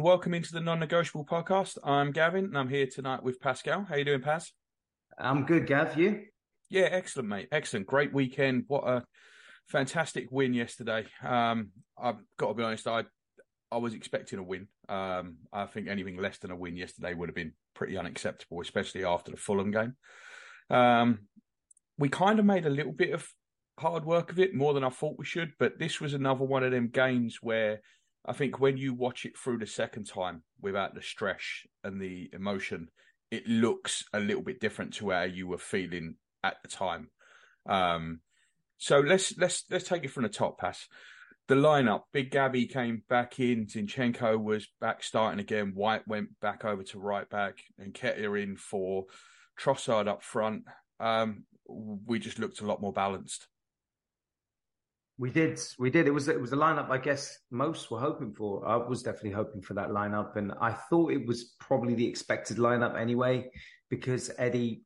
and welcome into the non-negotiable podcast. I'm Gavin and I'm here tonight with Pascal. How you doing, Paz? I'm good, Gav. You? Yeah, excellent, mate. Excellent. Great weekend. What a fantastic win yesterday. Um, I've got to be honest, I I was expecting a win. Um, I think anything less than a win yesterday would have been pretty unacceptable, especially after the Fulham game. Um, we kind of made a little bit of hard work of it, more than I thought we should, but this was another one of them games where I think when you watch it through the second time without the stress and the emotion, it looks a little bit different to how you were feeling at the time. Um, so let's let's let's take it from the top Paz. The lineup: Big Gabby came back in. Zinchenko was back starting again. White went back over to right back, and Nketiah in for Trossard up front. Um, we just looked a lot more balanced. We did, we did. It was it was a lineup I guess most were hoping for. I was definitely hoping for that lineup, and I thought it was probably the expected lineup anyway, because Eddie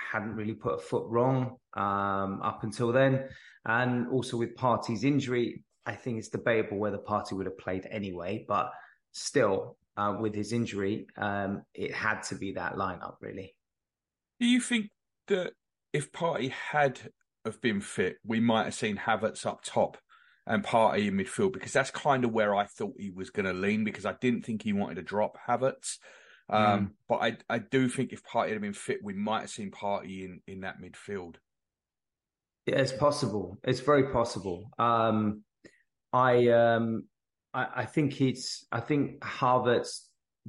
hadn't really put a foot wrong um, up until then, and also with Partey's injury, I think it's debatable whether Partey would have played anyway. But still, uh, with his injury, um, it had to be that lineup really. Do you think that if Partey had have been fit, we might have seen Havertz up top and Partey in midfield because that's kind of where I thought he was going to lean because I didn't think he wanted to drop Havertz. Um, mm. But I I do think if Partey had been fit, we might have seen Partey in in that midfield. Yeah, it's possible. It's very possible. Um, I um, I, I think it's I think Havertz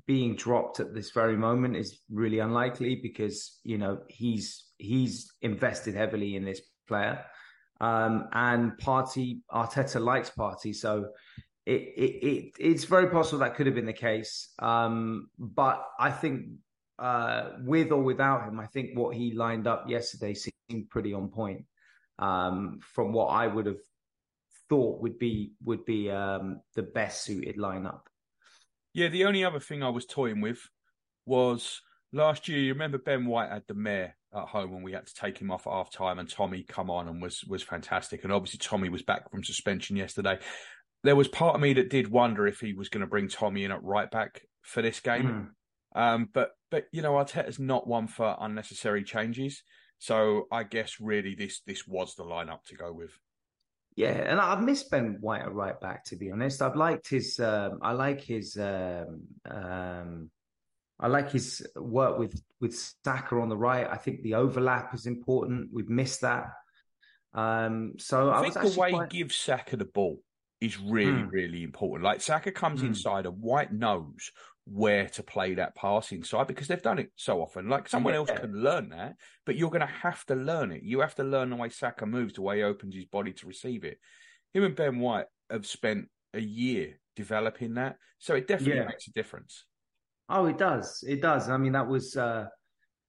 being dropped at this very moment is really unlikely because you know he's he's invested heavily in this player. Um, and Partey Arteta likes Partey, so it, it, it, it's very possible that could have been the case. Um, but I think uh, with or without him, I think what he lined up yesterday seemed pretty on point um, from what I would have thought would be would be um, the best suited lineup. Yeah, the only other thing I was toying with was last year. You remember Ben White had the mare at home when we had to take him off at half time and Tommy come on and was was fantastic. And obviously Tommy was back from suspension yesterday. There was part of me that did wonder if he was going to bring Tommy in at right back for this game. Mm. Um, but but you know Arteta's not one for unnecessary changes. So I guess really this this was the lineup to go with. Yeah, and I've missed Ben White at right back to be honest. I've liked his um, I like his um, um, I like his work with with Saka on the right. I think the overlap is important. We've missed that. Um, so I, I think the way quite... he gives Saka the ball is really, hmm. really important. Like Saka comes hmm. inside, and White knows where to play that pass inside because they've done it so often. Like someone yeah. else can learn that, but you're going to have to learn it. You have to learn the way Saka moves, the way he opens his body to receive it. Him and Ben White have spent a year developing that, so it definitely yeah. makes a difference. Oh, it does. It does. I mean, that was uh,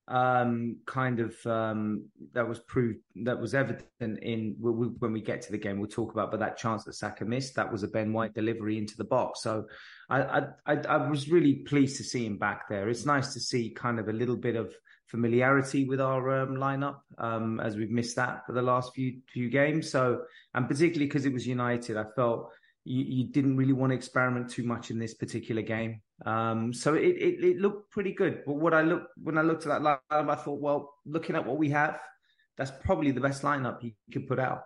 um, kind of um, that was proved that was evident in when we get to the game. We'll talk about, but that chance that Saka missed, that was a Ben White delivery into the box. So I, I, I was really pleased to see him back there. It's nice to see kind of a little bit of familiarity with our um, lineup um, as we've missed that for the last few few games. So, and particularly because it was United, I felt you, you, didn't really want to experiment too much in this particular game. Um, so it, it, it, looked pretty good. But what I look when I looked at that lineup, I thought, well, looking at what we have, that's probably the best lineup you could put out.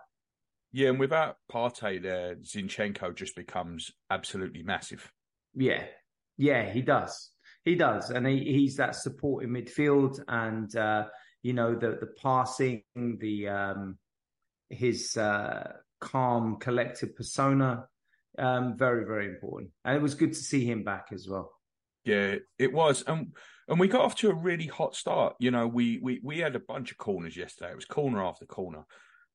Yeah, and without Partey there, Zinchenko just becomes absolutely massive. Yeah, yeah, he does. He does, and he, he's that support in midfield, and uh, you know the the passing, the um, his uh, calm, collective persona um, very, very important. And it was good to see him back as well. Yeah, it was. And and we got off to a really hot start. You know, we we we had a bunch of corners yesterday. It was corner after corner.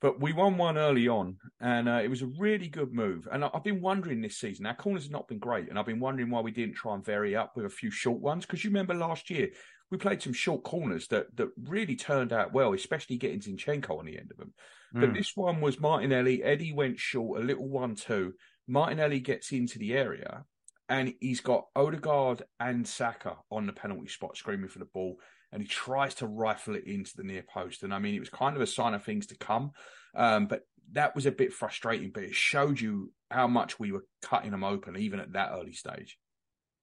But we won one early on, and uh, it was a really good move. And I've been wondering this season, our corners have not been great, and I've been wondering why we didn't try and vary up with a few short ones. Because you remember last year, we played some short corners that that really turned out well, especially getting Zinchenko on the end of them. Mm. But this one was Martinelli. Eddie went short, a little one-two. Martinelli gets into the area, and he's got Odegaard and Saka on the penalty spot, screaming for the ball, and he tries to rifle it into the near post. And I mean, it was kind of a sign of things to come. Um, but that was a bit frustrating, but it showed you how much we were cutting them open, even at that early stage.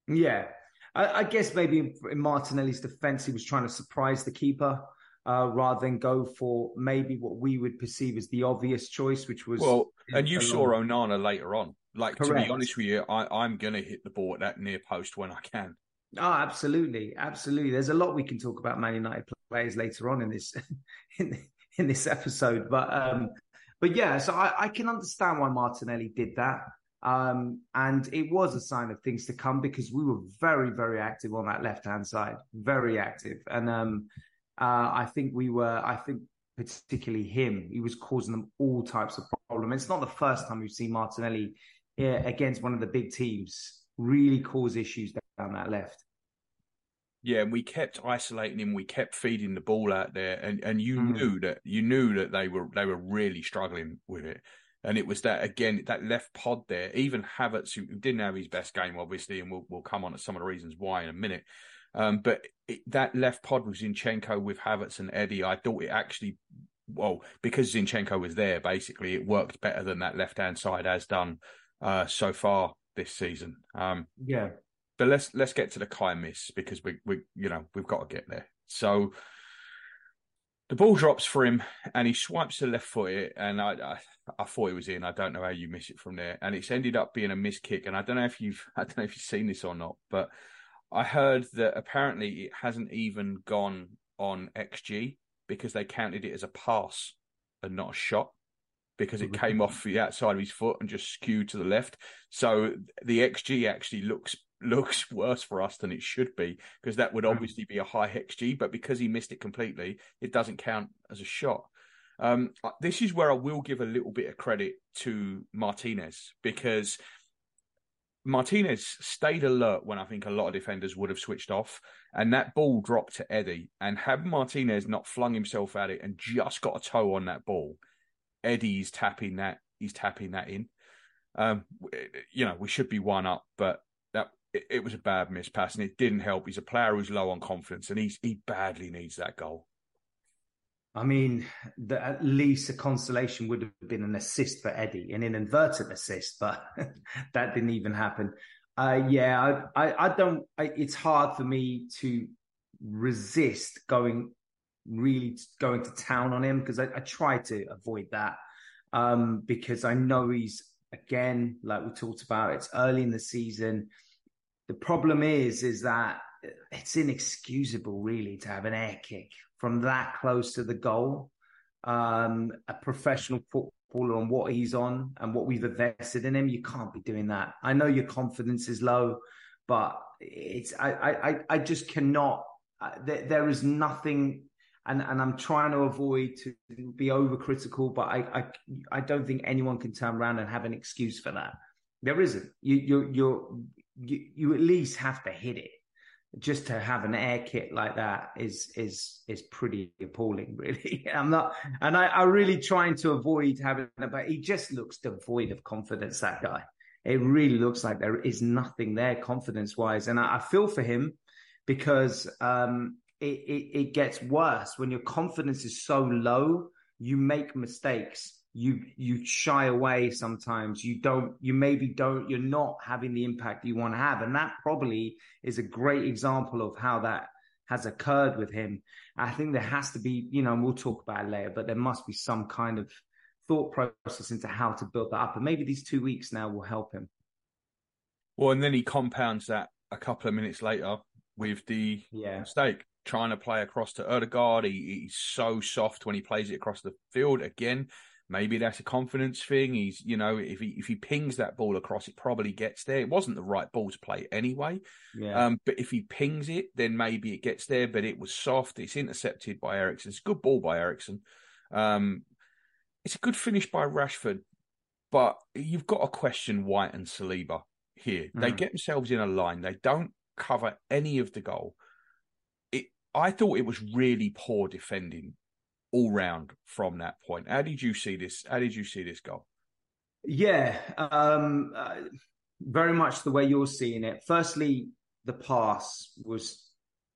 Yeah. I, I guess maybe in Martinelli's defense, he was trying to surprise the keeper. Uh, rather than go for maybe what we would perceive as the obvious choice, which was well. And you saw Onana later on. Like Correct. to be honest with you, I, I'm going to hit the ball at that near post when I can. Oh, absolutely, absolutely. There's a lot we can talk about Man United players later on in this in, in this episode, but um, but yeah, so I, I can understand why Martinelli did that. Um, and it was a sign of things to come because we were very, very active on that left hand side, very active. And um, uh, I think we were, I think particularly him, he was causing them all types of problems. It's not the first time we've seen Martinelli yeah, against one of the big teams really cause issues down that left. Yeah, and we kept isolating him. We kept feeding the ball out there, and, and you mm. knew that you knew that they were they were really struggling with it. And it was that again that left pod there. Even Havertz, who didn't have his best game, obviously, and we'll we'll come on to some of the reasons why in a minute. Um, but it, that left pod was Zinchenko with Havertz and Eddie. I thought it actually, well, because Zinchenko was there, basically it worked better than that left hand side has done uh, so far this season. Um, yeah, but let's let's get to the Kai miss because we we you know we've got to get there. So the ball drops for him and he swipes the left foot and I, I, I thought it was in. I don't know how you miss it from there, and it's ended up being a miss kick. And I don't know if you've I don't know if you've seen this or not, but I heard that apparently it hasn't even gone on XG because they counted it as a pass and not a shot because it came off the outside of his foot and just skewed to the left. So the XG actually looks looks worse for us than it should be because that would obviously be a high xG, but because he missed it completely, it doesn't count as a shot. Um, this is where I will give a little bit of credit to Martinez because Martinez stayed alert when I think a lot of defenders would have switched off, and that ball dropped to Eddie. And had Martinez not flung himself at it and just got a toe on that ball, Eddie's tapping that. He's tapping that in. Um, you know, we should be one up, but it, it was a bad miss pass and it didn't help. He's a player who's low on confidence and he's he badly needs that goal. I mean, the, at least a consolation would have been an assist for Eddie, an inverted assist, but that didn't even happen. Uh, yeah, I, I, I don't. I, it's hard for me to resist going really going to town on him because I, I try to avoid that um, because I know he's again like we talked about. It's early in the season. The problem is, is that it's inexcusable, really, to have an air kick from that close to the goal. Um, a professional on what he's on and what we've invested in him, you can't be doing that. I know your confidence is low, but it's I I I just cannot. There, is nothing and and I'm trying to avoid to be overcritical, but I, I I don't think anyone can turn around and have an excuse for that. There isn't. You you you're you, you at least have to hit it. Just to have an air kit like that is is is pretty appalling, really. I'm not, and I, I really trying to avoid having it, but he just looks devoid of confidence. That guy, it really looks like there is nothing there confidence wise, and I, I feel for him because um, it, it, it gets worse when your confidence is so low. You make mistakes you you shy away sometimes you don't you maybe don't you're not having the impact you want to have and that probably is a great example of how that has occurred with him i think there has to be you know and we'll talk about it later but there must be some kind of thought process into how to build that up and maybe these two weeks now will help him well and then he compounds that a couple of minutes later with the yeah. mistake trying to play across to Odegaard. He, he's so soft when he plays it across the field. Again, Maybe that's a confidence thing. He's, you know, if he if he pings that ball across, it probably gets there. It wasn't the right ball to play anyway. Yeah. Um, but if he pings it, then maybe it gets there. But it was soft. It's intercepted by Eriksen. It's a good ball by Eriksen. Um, it's a good finish by Rashford, but you've got to question White and Saliba here. Mm. They get themselves in a line. They don't cover any of the goal. It I thought it was really poor defending all round from that point. How did you see this? How did you see this goal? Yeah, um, uh, very much the way you're seeing it. Firstly, the pass was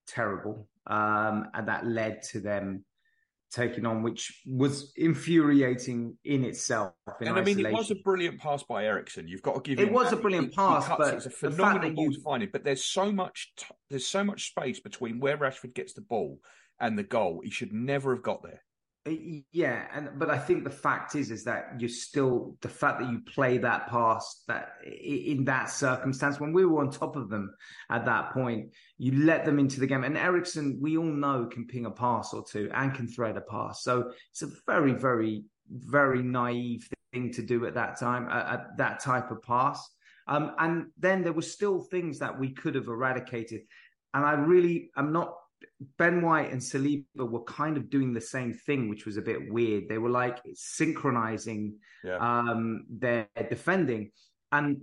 terrible, um, and that led to them taking on, which was infuriating in itself. In and I mean, it was a brilliant pass by Eriksen. You've got to give It him was a brilliant He- he pass, cuts but it's a phenomenal ball you- to find it. But there's so much, t- there's so much space between where Rashford gets the ball and the goal. He should never have got there. Yeah, and but I think the fact is is that you're still the fact that you play that pass that in that circumstance when we were on top of them at that point, you let them into the game. And Eriksen, we all know can ping a pass or two and can thread a pass. So it's a very, very, very naive thing to do at that time, at, at that type of pass. Um, and then there were still things that we could have eradicated. And I really, I'm not Ben White and Saliba were kind of doing the same thing, which was a bit weird. They were like synchronizing Yeah. um, their defending, and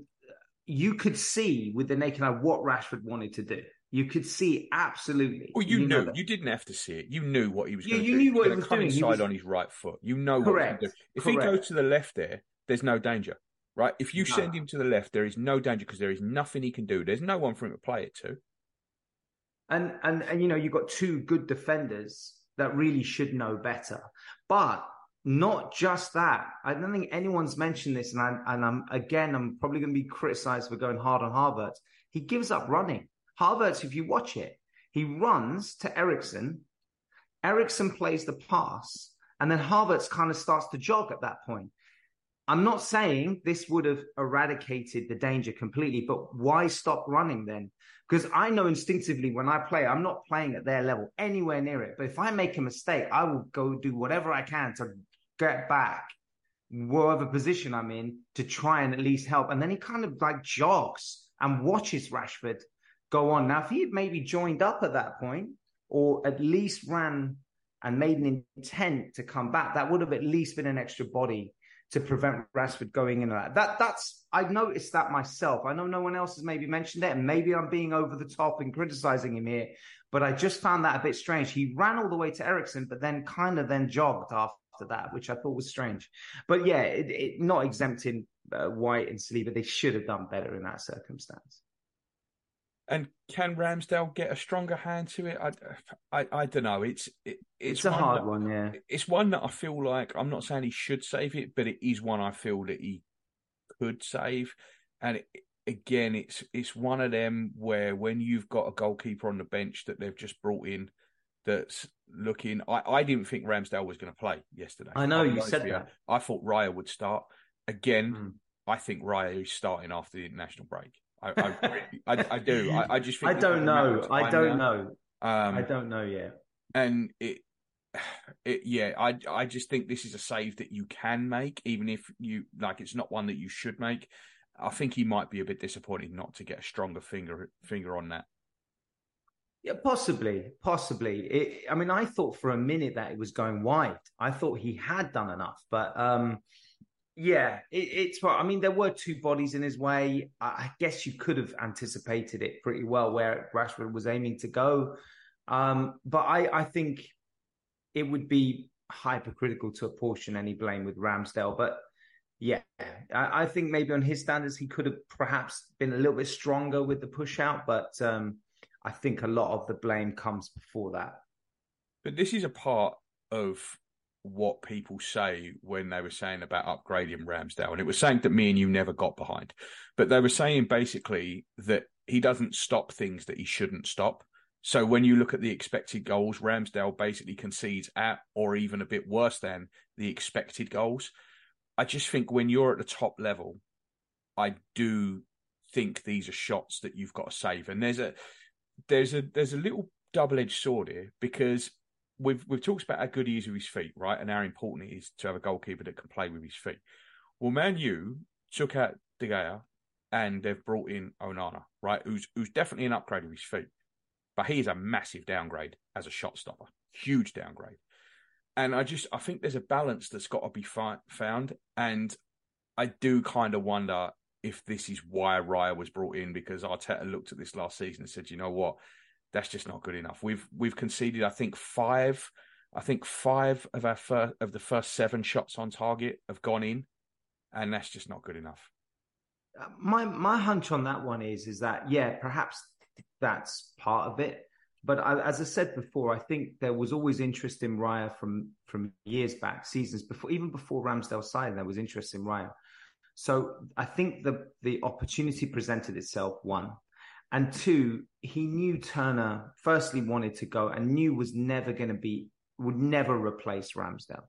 you could see with the naked eye what Rashford wanted to do. You could see absolutely. Well, you, know knew. that. You didn't have to see it. You knew what he was You- going to you do. knew what he was come doing. He inside was- on his right foot. You know Correct. he's going to do. If he Correct. goes to the left there, there's no danger, right? If you No. send him to the left, there is no danger because there is nothing he can do. There's no one for him to play it to. And and and you know you've got two good defenders that really should know better. But not just that. I don't think anyone's mentioned this and I, and i'm again i'm probably going to be criticized for going hard on havertz. He gives up running. Havertz if you watch it he runs to eriksen. Eriksen plays the pass and then havertz's kind of starts to jog at that point i'm not saying this would have eradicated the danger completely but why stop running then because I know instinctively when I play, I'm not playing at their level anywhere near it. But if I make a mistake, I will go do whatever I can to get back, whatever position I'm in, to try and at least help. And then he kind of like jogs and watches Rashford go on. Now, if he had maybe joined up at that point, or at least ran and made an intent to come back, that would have at least been an extra body to prevent Rashford going in. That that that's I've noticed that myself. I know no one else has maybe mentioned it, and maybe I'm being over the top and criticizing him here, but I just found that a bit strange. He ran all the way to Eriksen, but then kind of then jogged after that, which I thought was strange. But yeah, it, it, not exempting uh, White and Saliba, they should have done better in that circumstance. And can Ramsdale get a stronger hand to it? I, I, I don't know. It's it, it's, It's, a hard that- one, yeah. It's one that I feel like I'm not saying he should save it, but it is one I feel that he could save. And it, again, it's it's one of them where when you've got a goalkeeper on the bench that they've just brought in that's looking. I, I didn't think Ramsdale was going to play yesterday. I know I'll you said that. I thought Raya would start again. Mm. I think Raya is starting after the international break. I I, I, I do. I, I just think I don't know. I don't now. know. Um, I don't know yet. and it, it, yeah, I, I just think this is a save that you can make, even if you like. It's not one that you should make. I think he might be a bit disappointed not to get a stronger finger finger on that. Yeah, possibly, possibly. It, I mean, I thought for a minute that it was going wide. I thought he had done enough, but um, yeah, it, it's. I mean, there were two bodies in his way. I, guess you could have anticipated it pretty well where Rashford was aiming to go. Um, but I, I think it would be hypercritical to apportion any blame with Ramsdale. But yeah, I, I think maybe on his standards he could have perhaps been a little bit stronger with the push out, but. Um, I think a lot of the blame comes before that. But this is a part of what people say when they were saying about upgrading Ramsdale, and it was saying that me and you never got behind. But they were saying basically that he doesn't stop things that he shouldn't stop. So when you look at the expected goals, Ramsdale basically concedes at or even a bit worse than the expected goals. I just think when you're at the top level, I do think these are shots that you've got to save. And there's a there's a there's a little double edged sword here because we've we've talked about how good he is with his feet, right, and how important it is to have a goalkeeper that can play with his feet. Well, Man U took out De Gea and they've brought in Onana, right, who's who's definitely an upgrade of his feet, but he is a massive downgrade as a shot stopper, huge downgrade. And I just I think there's a balance that's got to be fi- found, and I do kind of wonder if this is why Raya was brought in because Arteta looked at this last season and said, you know what, that's just not good enough. We've we've conceded, I think, five. I think five of our first of the first seven shots on target have gone in, and that's just not good enough. Uh, my my hunch on that one is is that yeah, perhaps that's part of it. But I, as I said before, I think there was always interest in Raya from from years back, seasons before, even before Ramsdale signed, there was interest in Raya. So I think the the opportunity presented itself. One, and two, he knew Turner firstly wanted to go and knew was never going to be would never replace Ramsdale.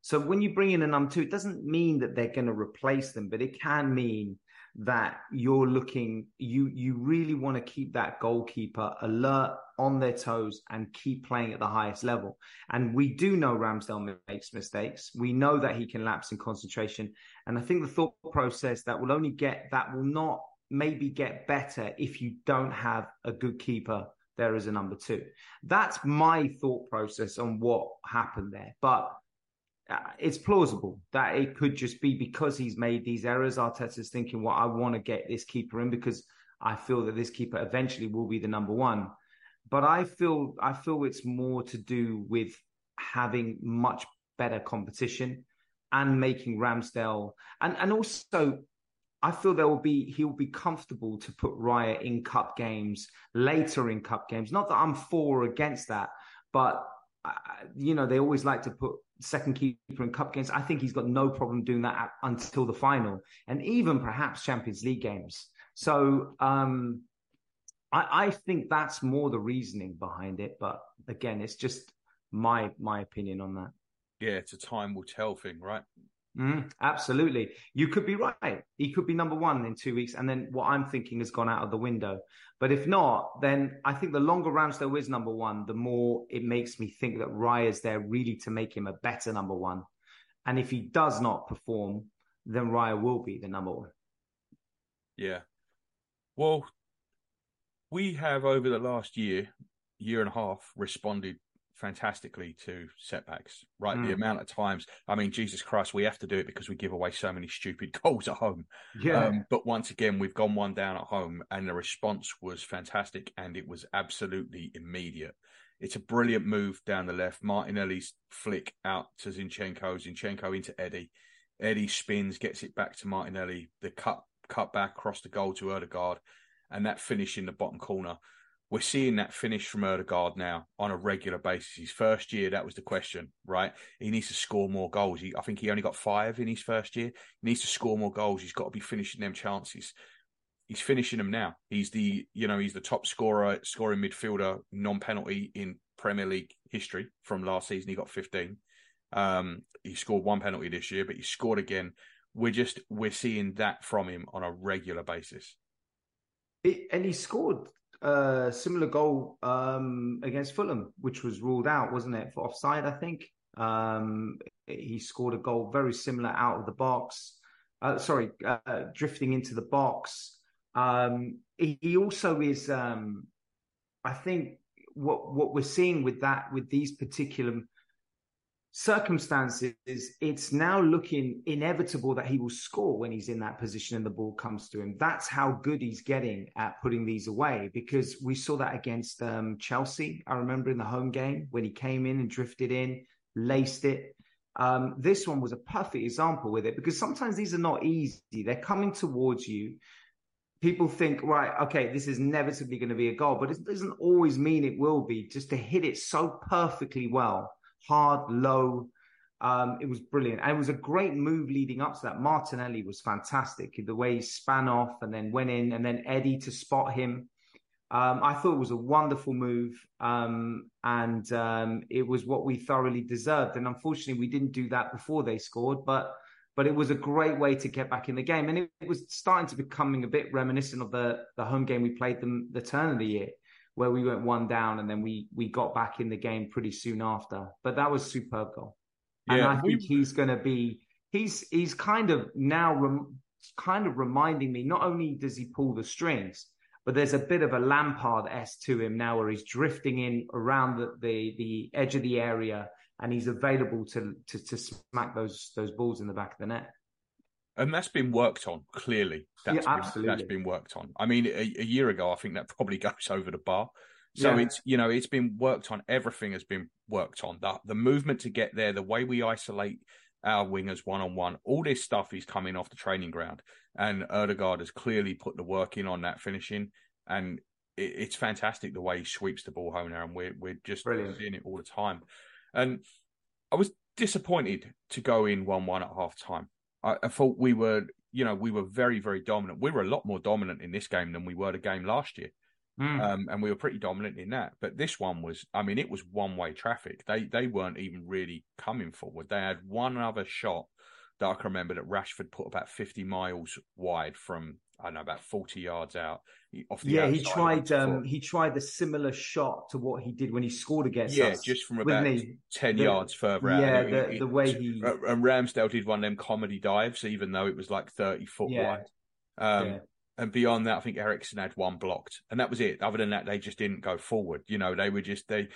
So when you bring in a number two, it doesn't mean that they're going to replace them, but it can mean that you're looking you you really want to keep that goalkeeper alert on their toes and keep playing at the highest level. And we do know Ramsdale makes mistakes. We know that he can lapse in concentration. And i think the thought process that will only get that will not maybe get better if you don't have a good keeper there as a number 2 that's my thought process on what happened there but uh, it's plausible that it could just be because he's made these errors. Arteta's thinking, well, I want to get this keeper in because I feel that this keeper eventually will be the number one. But I feel I feel it's more to do with having much better competition and making Ramsdale and and also I feel there will be he'll be comfortable to put Raya in cup games later in cup games. Not that I'm for or against that, but uh, you know they always like to put second keeper in cup games. I think he's got no problem doing that at, until the final and even perhaps Champions League games. So um, I, I, think that's more the reasoning behind it. But again, it's just my my opinion on that. Yeah, it's a time will tell thing, right? Mm, absolutely. You could be right. He could be number one in two weeks. And then what I'm thinking has gone out of the window. But if not, then I think the longer Ramsdale is number one, the more it makes me think that Raya's there really to make him a better number one. And if he does not perform, then Raya will be the number one. Yeah. Well, we have over the last year, year and a half, responded fantastically to setbacks, right? Mm. The hmm. amount of times, I mean, Jesus Christ, we have to do it because we give away so many stupid goals at home. Yeah. Um, but once again, we've gone one down at home and the response was fantastic and it was absolutely immediate. It's a brilliant move down the left. Martinelli's flick out to Zinchenko, Zinchenko into Eddie. Eddie spins, gets it back to Martinelli. The cut cut back across the goal to Odegaard, and that finish in the bottom corner we're seeing that finish from Odegaard now on a regular basis. His first year, that was the question, right? He needs to score more goals. He, I think he only got five in his first year. He needs to score more goals. He's got to be finishing them chances. He's finishing them now. He's the, you know, he's the top scorer, scoring midfielder, non-penalty in Premier League history from last season. He got 15. Um, he scored one penalty this year, but he scored again. We're just, we're seeing that from him on a regular basis. It, and he scored a similar goal um, against Fulham, which was ruled out, wasn't it, for offside? I think um, he scored a goal very similar out of the box. Uh, sorry, uh, drifting into the box. Um, he, he, also is. Um, I think what what we're seeing with that with these particular circumstances, it's now looking inevitable that he will score when he's in that position and the ball comes to him. That's how good he's getting at putting these away because we saw that against um, Chelsea. I remember in the home game when he came in and drifted in, laced it. Um, this one was a perfect example with it because sometimes these are not easy. They're coming towards you. People think, right, okay, this is inevitably going to be a goal, but it doesn't always mean it will be. Just to hit it so perfectly well hard, low. Um, it was brilliant. And it was a great move leading up to that. Martinelli was fantastic. The way he span off and then went in, and then Eddie to spot him. Um, I thought it was a wonderful move, um, and um, it was what we thoroughly deserved. And unfortunately, we didn't do that before they scored, but but it was a great way to get back in the game. And it, it was starting to becoming a bit reminiscent of the the home game we played them the turn of the year where we went one down and then we we got back in the game pretty soon after. But that was superb goal. Yeah, and I think he's going to be he's he's kind of now rem, kind of reminding me. Not only does he pull the strings, but there's a bit of a Lampard s to him now, where he's drifting in around the, the the edge of the area and he's available to to to smack those those balls in the back of the net and that's been worked on clearly. That's yeah, been. That's been worked on. I mean, a, a, year ago, I think that probably goes over the bar. So Yeah. it's you know it's been worked on. Everything has been worked on. The the movement to get there, the way we isolate our wingers one on one, all this stuff is coming off the training ground, and Odegaard has clearly put the work in on that finishing, and it, it's fantastic the way he sweeps the ball home now, and we're we're just Brilliant. seeing it all the time. And I was disappointed to go in one one at half time. I, I thought we were, you know, we were very very dominant. We were a lot more dominant in this game than we were the game last year Mm. um, and we were pretty dominant in that. But this one was, I mean, it was one way traffic. They they weren't even really coming forward. They had one other shot that I can remember that Rashford put about fifty miles wide from I don't know about forty yards out. Off the yeah, he tried. Um, he tried the similar shot to what he did when he scored against yeah, us. just from about he? ten The- yards further out. Yeah, the, it- the way he. Uh, and Ramsdale did one of them comedy dives, even though it was like 30 foot Yeah. wide. Um, yeah. And beyond that, I think Eriksen had one blocked, and that was it. Other than that, they just didn't go forward. You know, they were just they.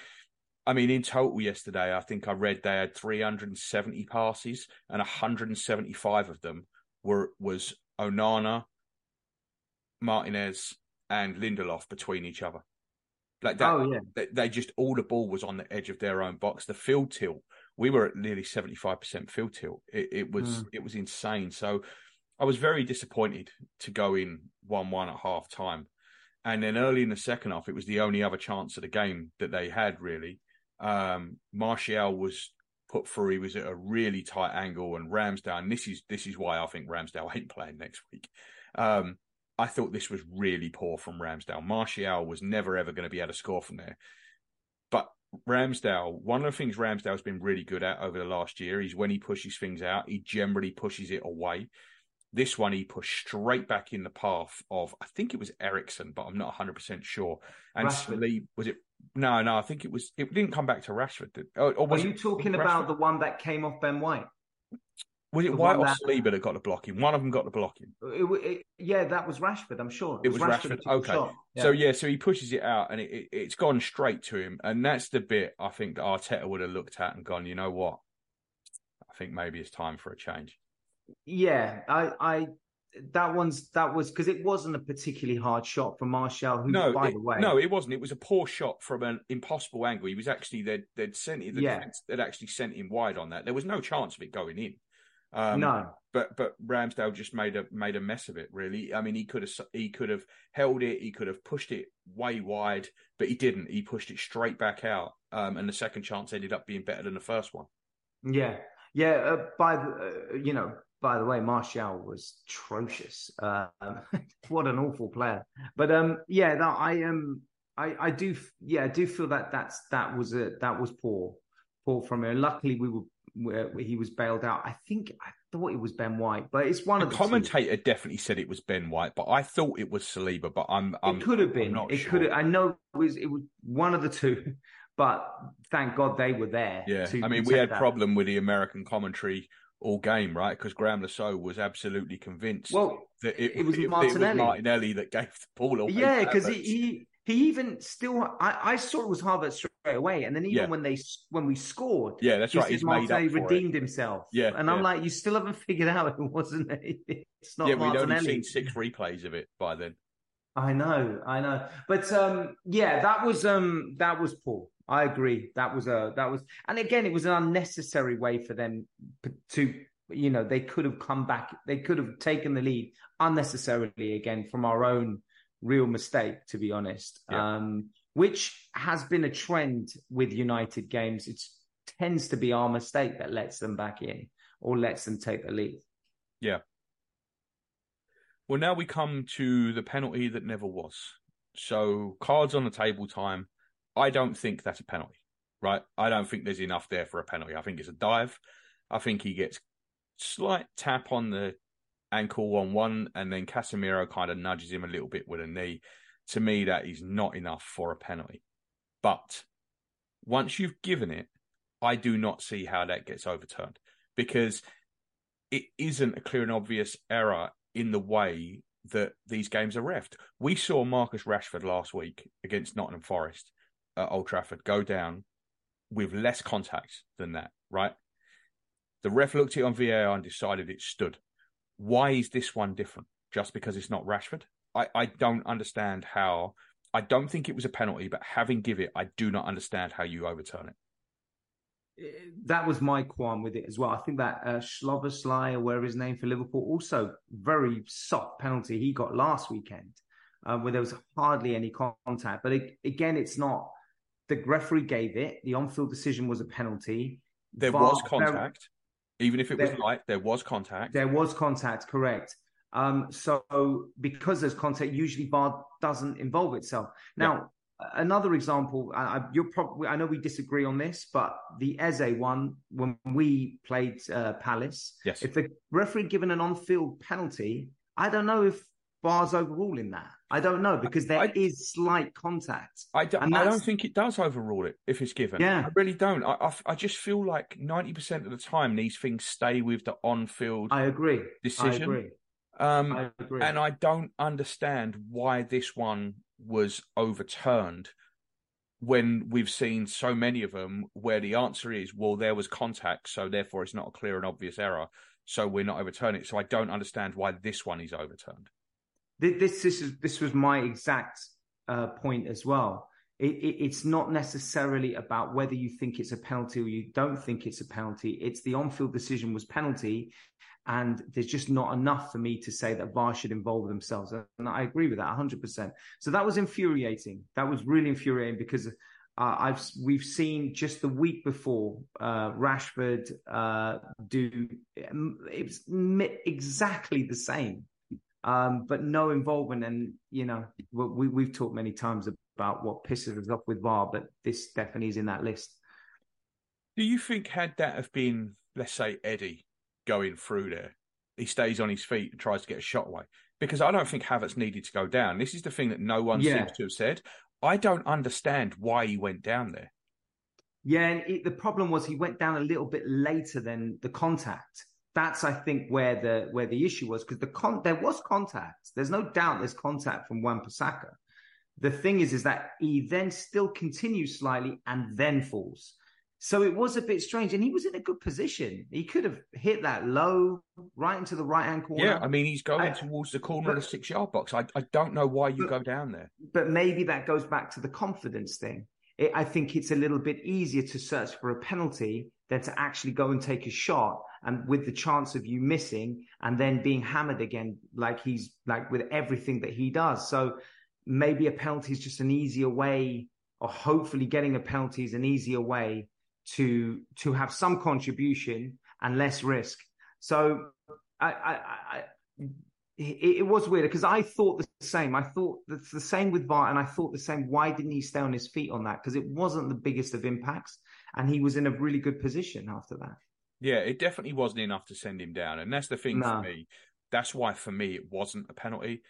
I mean, in total yesterday, I think I read they had 370 passes, and 175 of them were was Onana, Martinez, and Lindelof between each other. Like that, oh yeah. they, they just all the ball was on the edge of their own box. The field tilt, we were at nearly seventy five percent field tilt. It, it was Mm. it was insane. So I was very disappointed to go in one one at half time, and then early in the second half, it was the only other chance of the game that they had. Really, um, Martial was put through. He was at a really tight angle, and Ramsdale. And this is this is why I think Ramsdale ain't playing next week. Um, I thought this was really poor from Ramsdale. Martial was never ever going to be able to score from there. But Ramsdale, one of the things Ramsdale's been really good at over the last year is when he pushes things out, he generally pushes it away. This one, he pushed straight back in the path of, I think it was Eriksen, but I'm not 100% sure. And Rashford. Slee, was it? No, no, I think it was, it didn't come back to Rashford. Did, or, or Are you talking about Rashford- the one that came off Ben White? Was it White or that- Saliba that got the blocking? One of them got the blocking. It, it, yeah, that was Rashford. I'm sure It was who Rashford. the Okay. shot. So yeah, so he pushes it out, and it, it, it's gone straight to him, and that's the bit I think Arteta would have looked at and gone, you know what? I think maybe it's time for a change. Yeah, I, I, that one's that was because it wasn't a particularly hard shot from Martial. Who, no, by it, the way, no, it wasn't. It was a poor shot from an impossible angle. He was actually they'd they'd sent it. The Yeah. defense they'd actually sent him wide on that. There was no chance of it going in. Um, no, but but Ramsdale just made a made a mess of it. Really, I mean, he could have he could have held it, he could have pushed it way wide, but he didn't. He pushed it straight back out, um, and the second chance ended up being better than the first one. yeah, yeah. Uh, by the, uh, you know, by the way, Martial was atrocious. Um, what an awful player. But um, yeah, no, I um, I I do, yeah, I do feel that that's that was a that was poor, poor from him. Luckily, we were where he was bailed out. I think I thought it was Ben White, but it's one The of the two. commentator definitely said it was Ben White, but I thought it was Saliba. But I'm, I'm it could have been. It sure. could have. I know it was. It was one of the two, but thank God they were there. Yeah, to I mean, we had that. problem with the American commentary all game, right? Because Graeme Le Saux was absolutely convinced Well, that it, it was it, Martinelli. Martinelli that gave the ball away. yeah, because he, he he even still. I, I saw it was Havertz away, and then even Yeah. when they when we scored, yeah, that's right. He's made up Martinelli for it. redeemed himself. Yeah, and I'm yeah. like, you still haven't figured out it wasn't. It's not Yeah, we'd only seen six replays of it by then. I know, I know, but um, yeah, that was um, that was poor. I agree. That was a that was, and again, it was an unnecessary way for them to, you know, they could have come back. They could have taken the lead unnecessarily again from our own real mistake, to be honest. Yeah. Um, which has been a trend with United games. It tends to be our mistake that lets them back in or lets them take the lead. Yeah. Well, now we come to the penalty that never was. So, cards on the table time. I don't think that's a penalty, right? I don't think there's enough there for a penalty. I think it's a dive. I think he gets slight tap on the ankle on one, and then Casemiro kind of nudges him a little bit with a knee. To me, that is not enough for a penalty. But once you've given it, I do not see how that gets overturned because it isn't a clear and obvious error in the way that these games are refed. We saw Marcus Rashford last week against Nottingham Forest at Old Trafford go down with less contact than that, right? The ref looked at it on VAR and decided it stood. Why is this one different? Just because it's not Rashford? I, I don't understand how I don't think it was a penalty, but having give it, I do not understand how you overturn it. That was my qualm with it as well. I think that uh, Szoboszlai, or whatever his name for Liverpool, also very soft penalty he got last weekend, uh, where there was hardly any contact. But it, again, it's not the referee gave it. The on-field decision was a penalty. There was contact, there, even if it was there, light. There was contact. There was contact, correct. Um, so because there's contact, usually VAR doesn't involve itself. Now, yeah. another example, I, you're probably I know we disagree on this, but the Eze one when we played uh, Palace, yes. if the referee given an on-field penalty, I don't know if VAR's overruling that. I don't know because there I, is slight contact. I don't, I don't think it does overrule it if it's given. Yeah. I really don't. I, I, I just feel like 90% of the time these things stay with the on field I agree. decision. I agree. Um, I. And I don't understand why this one was overturned when we've seen so many of them where the answer is, well, there was contact, so therefore it's not a clear and obvious error. So we're not overturning it. So I don't understand why this one is overturned. This this is this was my exact uh, point as well. It, it, it's not necessarily about whether you think it's a penalty or you don't think it's a penalty. It's the on-field decision was penalty, and there's just not enough for me to say that VAR should involve themselves. And I agree with that 100%. So that was infuriating. That was really infuriating because uh, I've we've seen just the week before uh, Rashford uh, do um, it's exactly the same um, but no involvement. And you know, we we've talked many times about what pisses us off with VAR, but this definitely is in that list. Do you think had that have been, let's say, Eddie going through there, he stays on his feet and tries to get a shot away? Because I don't think Havertz needed to go down. This is the thing that no one yeah. seems to have said. I don't understand why he went down there. Yeah, and it, the problem was he went down a little bit later than the contact that's I think where the where the issue was because the con there was contact. There's no doubt there's contact from Wan-Bissaka. The thing is, is that he then still continues slightly and then falls. So it was a bit strange, and he was in a good position. He could have hit that low right into the right hand corner. Yeah, I mean he's going towards the corner but, of the six yard box. I I don't know why you but, go down there. But maybe that goes back to the confidence thing. It, I think it's a little bit easier to search for a penalty than to actually go and take a shot and with the chance of you missing and then being hammered again, like he's like with everything that he does. So maybe a penalty is just an easier way, or hopefully getting a penalty is an easier way to to have some contribution and less risk. So I, I, I it, it, was weird because I thought the same. I thought that's the same with VAR, and I thought the same. Why didn't he stay on his feet on that? Because it wasn't the biggest of impacts, and he was in a really good position after that. Yeah, it definitely wasn't enough to send him down, and that's the thing no. for me. That's why for me it wasn't a penalty.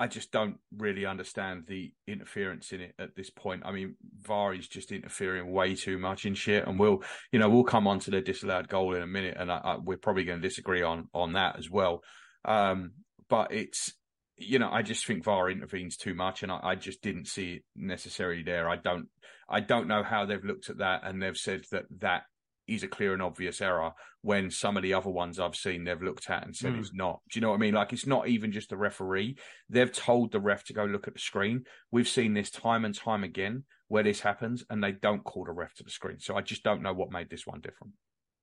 I just don't really understand the interference in it at this point. I mean, VAR is just interfering way too much in shit, and we'll, you know, we'll come on to the disallowed goal in a minute, and I, I, we're probably going to disagree on on that as well. Um, but it's, you know, I just think VAR intervenes too much, and I, I just didn't see it necessarily there. I don't, I don't know how they've looked at that, and they've said that that is a clear and obvious error when some of the other ones I've seen they've looked at and said mm. it's not. Do you know what I mean? Like it's not even just the referee. They've told the ref to go look at the screen. We've seen this time and time again where this happens and they don't call the ref to the screen. So I just don't know what made this one different.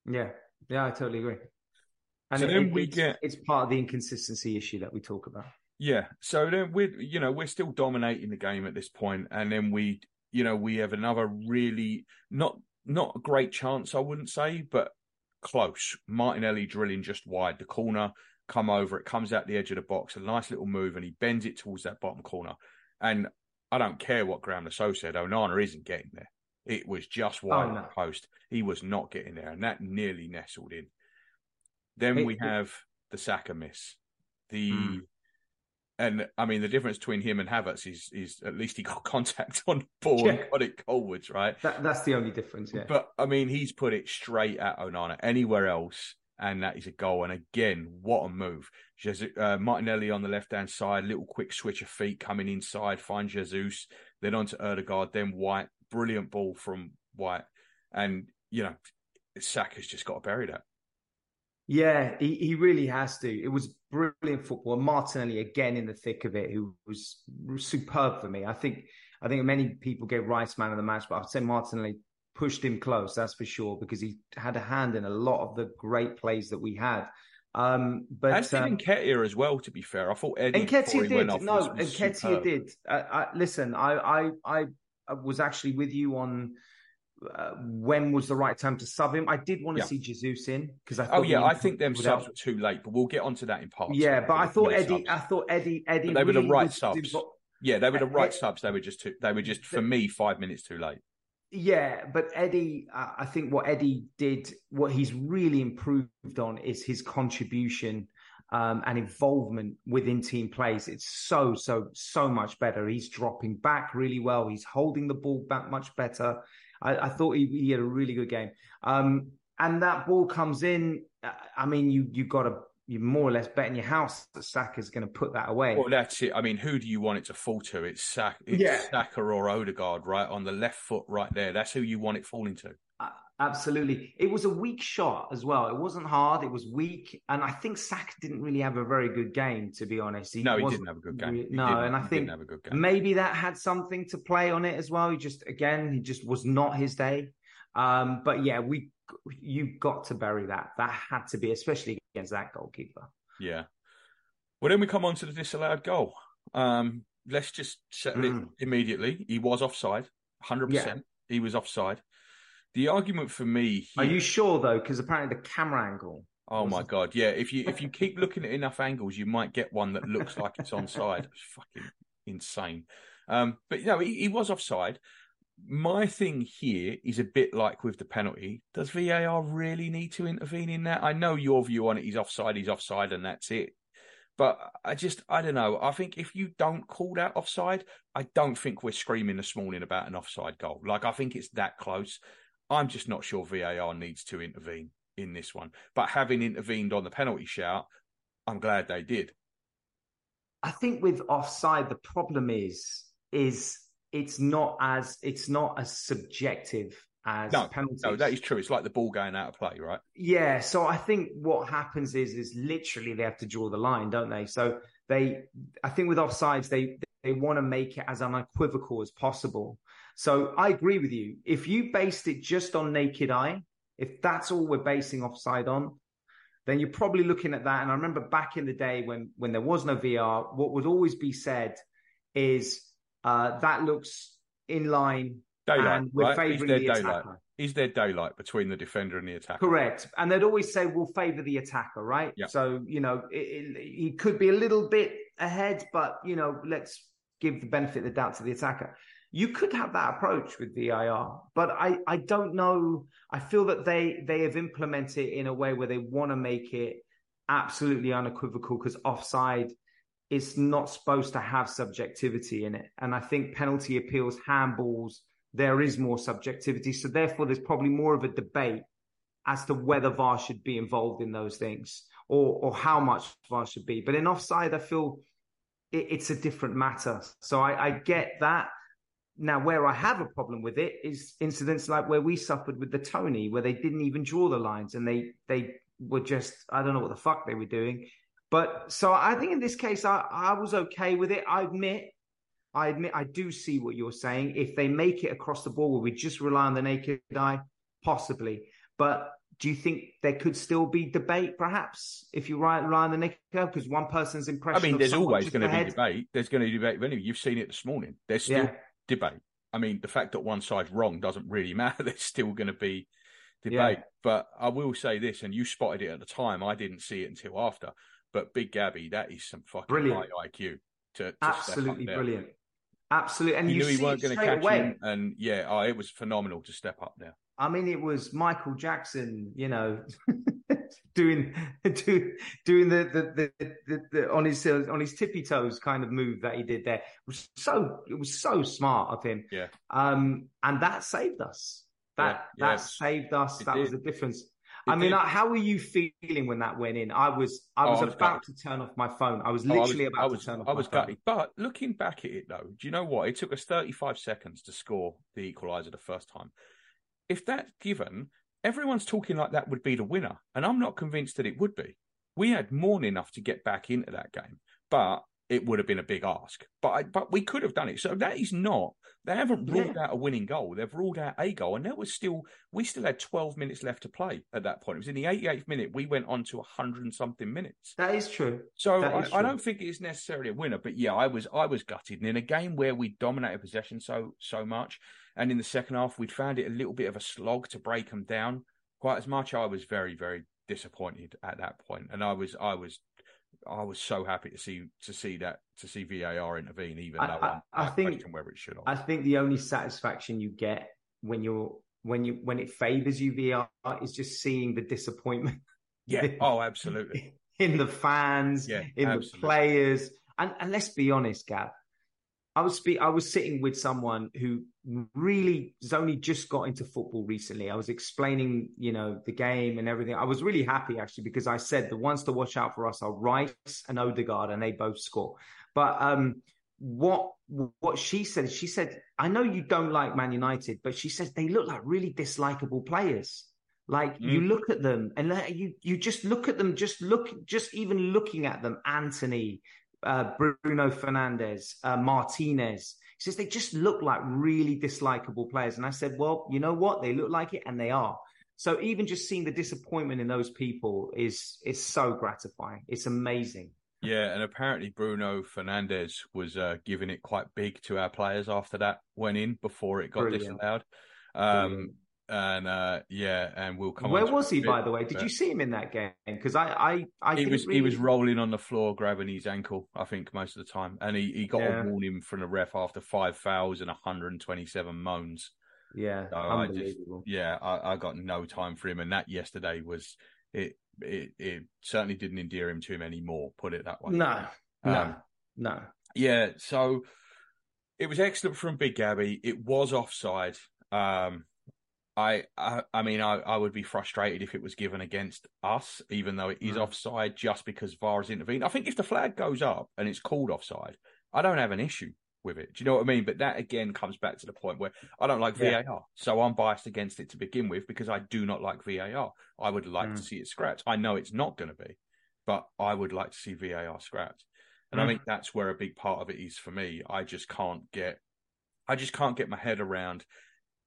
Yeah. Yeah, I totally agree. And so it, then we it's, get it's part of the inconsistency issue that we talk about. Yeah. So then we're you know, we're still dominating the game at this point, and then we you know, we have another really not not a great chance, I wouldn't say, but close. Martinelli drilling just wide. The corner come over, it comes out the edge of the box, a nice little move, and he bends it towards that bottom corner. And I don't care what Le Saux said, Onana isn't getting there. It was just wide oh, no. the post. He was not getting there, and that nearly nestled in. Then it, we have the Saka miss. The mm. And I mean, the difference between him and Havertz is is at least he got contact on ball yeah. and got it goalwards, right? That, that's the only difference, yeah. But I mean, he's put it straight at Onana. Anywhere else, and that is a goal. And again, what a move! Jesus, uh, Martinelli on the left hand side, little quick switch of feet coming inside, find Jesus, then onto Odegaard, then White. Brilliant ball from White, and you know, Saka's just got to bury that. Yeah, he, he really has to. It was brilliant football. Martinelli again in the thick of it, who was superb for me. I think I think many people gave Rice man of the match, but I'd say Martinelli pushed him close, that's for sure, because he had a hand in a lot of the great plays that we had. Um, but and Stephen um, Nketiah as well. To be fair, I thought Eddie Nketiah did. no, was, was Nketiah did. Uh, I, listen, I, I I was actually with you on uh, when was the right time to sub him. I did want to yeah. see Jesus in because I. oh yeah, I think them subs were too late, but we'll get onto that in part. Yeah, but I thought Eddie. Subs. I thought Eddie. Eddie. But they were the right subs. yeah, they were the right subs. They were just too. They were just for me five minutes too late. Yeah, but Eddie, uh, I think what Eddie did, what he's really improved on is his contribution um, and involvement within team plays. It's so, so, so much better. He's dropping back really well. He's holding the ball back much better. I, I thought he, he, had a really good game. Um, and that ball comes in. Uh, I mean, you you got to you more or less bet in your house that Saka's going to put that away. Well, that's it. I mean, who do you want it to fall to? It's, Saka, it's yeah. Saka or Odegaard, right on the left foot, right there. That's who you want it falling to. Absolutely. It was a weak shot as well. It wasn't hard. It was weak, and I think Saka didn't really have a very good game, to be honest. He no, he didn't have a good game. Re- no, and I think maybe that had something to play on it as well. He just, again, he just was not his day. Um, but yeah, we you got to bury that. That had to be, especially against that goalkeeper. Yeah. Well, then we come on to the disallowed goal. Um, let's just settle mm. it immediately. He was offside, hundred yeah. percent. He was offside. The argument for me. Are you sure though? Because apparently the camera angle. Oh my god! Yeah, if you if you keep looking at enough angles, you might get one that looks like it's onside. It's fucking insane. Um, but you know, he, he was offside my thing here is a bit like with the penalty. Does VAR really need to intervene in that? I know your view on it. He's offside. He's offside, and that's it. But I just, I don't know. I think if you don't call that offside, I don't think we're screaming this morning about an offside goal. Like, I think it's that close. I'm just not sure VAR needs to intervene in this one. But having intervened on the penalty shout, I'm glad they did. I think with offside, the problem is, is it's not as it's not as subjective as no, penalties. No, that is true. It's like the ball going out of play, right? Yeah. So I think what happens is is literally they have to draw the line, don't they? So they, I think with offsides, they they want to make it as unequivocal as possible. So I agree with you. If you based it just on naked eye, if that's all we're basing offside on, then you're probably looking at that. And I remember back in the day when when there was no VAR, what would always be said is uh, that looks in line. Daylight, and we're right? favouring the daylight? attacker. Is there daylight between the defender and the attacker? Correct. And they'd always say we'll favour the attacker, right? Yeah. So you know it, it, he could be a little bit ahead, but you know let's give the benefit of the doubt to the attacker. You could have that approach with VAR, but I, I don't know. I feel that they they have implemented it in a way where they want to make it absolutely unequivocal because offside it's not supposed to have subjectivity in it. And I think penalty appeals, handballs, there is more subjectivity. So therefore, there's probably more of a debate as to whether VAR should be involved in those things or or how much VAR should be. But in offside, I feel it, it's a different matter. So I, I get that. Now, where I have a problem with it is incidents like where we suffered with the Toney, where they didn't even draw the lines and they they were just I don't know what the fuck they were doing. But so I think in this case, I, I was okay with it. I admit, I admit, I do see what you're saying. If they make it across the board, where we just rely on the naked eye, possibly. But do you think there could still be debate, perhaps, if you rely, rely on the naked eye? Because one person's impression. I mean, there's always going to be debate. There's going to be debate. Anyway, you've seen it this morning. There's still yeah. Debate. I mean, the fact that one side's wrong doesn't really matter. There's still going to be debate. Yeah. But I will say this, and you spotted it at the time. I didn't see it until after. But Big Gabby, that is some fucking brilliant. high IQ. To, to absolutely brilliant. Absolutely, and you, you knew he weren't going to catch away. him, and yeah, oh, it was phenomenal to step up there. I mean, it was Michael Jackson, you know, doing do, doing the the, the the, the, on his on his tippy toes kind of move that he did there. It was so it was so smart of him. Yeah. Um, and that saved us. That yeah, that yeah. saved us. It that did. was the difference. I mean, how were you feeling when that went in? I was, I was, oh, I was about gutted. to turn off my phone. I was literally oh, I was, about to turn off. I was gutted. But looking back at it, though, do you know what? It took us 35 seconds to score the equaliser the first time. If that's given, everyone's talking like that would be the winner, and I'm not convinced that it would be. We had more than enough to get back into that game, but it would have been a big ask. But I, but we could have done it. So that is not. They haven't ruled yeah. out a winning goal. They've ruled out a goal, and there was still we still had 12 minutes left to play at that point. It was in the 88th minute. We went on to 100 and something minutes. That is true. So I, true. I, don't think it's necessarily a winner. But yeah, I was I was gutted. And in a game where we dominated possession so so much, and in the second half we'd found it a little bit of a slog to break them down quite as much. I was very very disappointed at that point, and I was I was I was so happy to see to see that to see VAR intervene, even I, though I, I think whether it should. I think the only satisfaction you get when you're when you when it favors you VAR is just seeing the disappointment. Yeah. oh, absolutely. In the fans, yeah, in absolutely. the players, and and let's be honest, Gab. I was spe- I was sitting with someone who really has only just got into football recently. I was explaining, you know, the game and everything. I was really happy actually because I said the ones to watch out for us are Rice and Odegaard, and they both score. But um, what what she said, she said, I know you don't like Man United, but she says they look like really dislikable players. Like mm. you look at them and you you just look at them, just look, just even looking at them, Antony, uh, Bruno Fernandes, uh, Martinez. He says they just look like really dislikable players. And I said, well, you know what? They look like it and they are. So even just seeing the disappointment in those people is is so gratifying. It's amazing. Yeah, and apparently Bruno Fernandes was uh, giving it quite big to our players after that went in before it got Brilliant. disallowed. Um, and uh, yeah, and we'll come. Where was he, bit, by the way? Did you see him in that game? Because I, I, I he was really... he was rolling on the floor, grabbing his ankle. I think most of the time, and he, he got yeah. a warning from the ref after five fouls and 127 moans. Yeah, so I just, yeah, I, I got no time for him, and that yesterday was it. It it certainly didn't endear him to him anymore. Put it that way. No, um, no, no. Yeah, so it was excellent from Big Gabby. It was offside. Um, I, I, I mean, I, I would be frustrated if it was given against us, even though it is mm. offside, just because VAR has intervened. I think if the flag goes up and it's called offside, I don't have an issue with it. Do you know what I mean? But that again comes back to the point where I don't like yeah. VAR, so I'm biased against it to begin with because I do not like VAR. I would like mm. to see it scrapped. I know it's not going to be, but I would like to see VAR scrapped, and mm. I think that's where a big part of it is for me. I just can't get, I just can't get my head around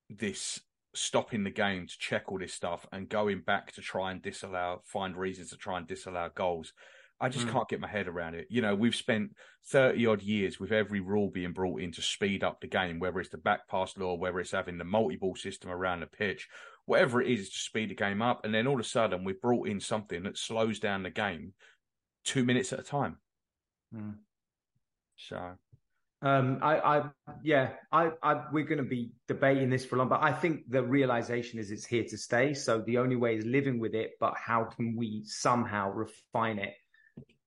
this stopping the game to check all this stuff and going back to try and disallow, find reasons to try and disallow goals. I just mm. can't get my head around it. You know, we've spent 30 odd years with every rule being brought in to speed up the game, whether it's the back pass law, whether it's having the multi ball system around the pitch, whatever it is to speed the game up. And then all of a sudden, we've brought in something that slows down the game two minutes at a time. Mm. So um, I, I, yeah, I, I, we're going to be debating this for a long, but I think the realization is it's here to stay. So the only way is living with it, but how can we somehow refine it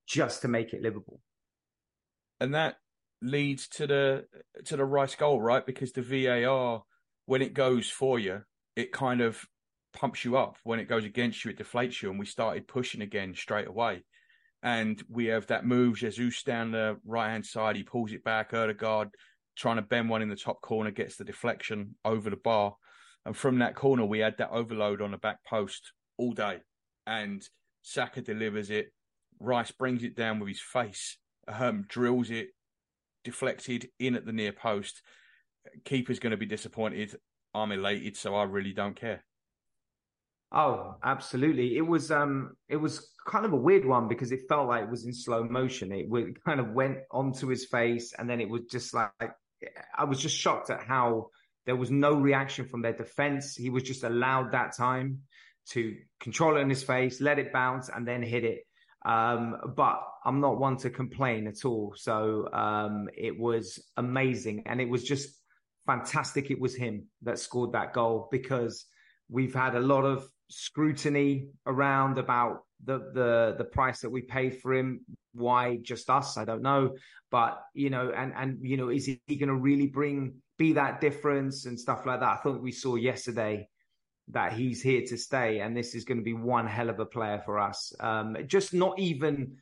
just to make it livable? And that leads to the to the Rice goal, right? Because the VAR, when it goes for you, it kind of pumps you up. When it goes against you, it deflates you. And we started pushing again straight away and we have that move Jesus down the right hand side. He pulls it back. Odegaard trying to bend one in the top corner gets the deflection over the bar, and from that corner we had that overload on the back post all day, and Saka delivers it. Rice brings it down with his face, um, drills it, deflected in at the near post. Keeper's going to be disappointed. I'm elated, so I really don't care. Oh, absolutely. It was um it was kind of a weird one because it felt like it was in slow motion. It, it kind of went onto his face and then it was just like I was just shocked at how there was no reaction from their defense. He was just allowed that time to control it in his face, let it bounce and then hit it. Um, but I'm not one to complain at all. So um, it was amazing and it was just fantastic. It was him that scored that goal because we've had a lot of scrutiny around about the the the price that we paid for him. Why just us? I don't know. But you know, and and you know, is he going to really bring be that difference and stuff like that? I thought we saw yesterday that he's here to stay, and this is going to be one hell of a player for us. Um, just not even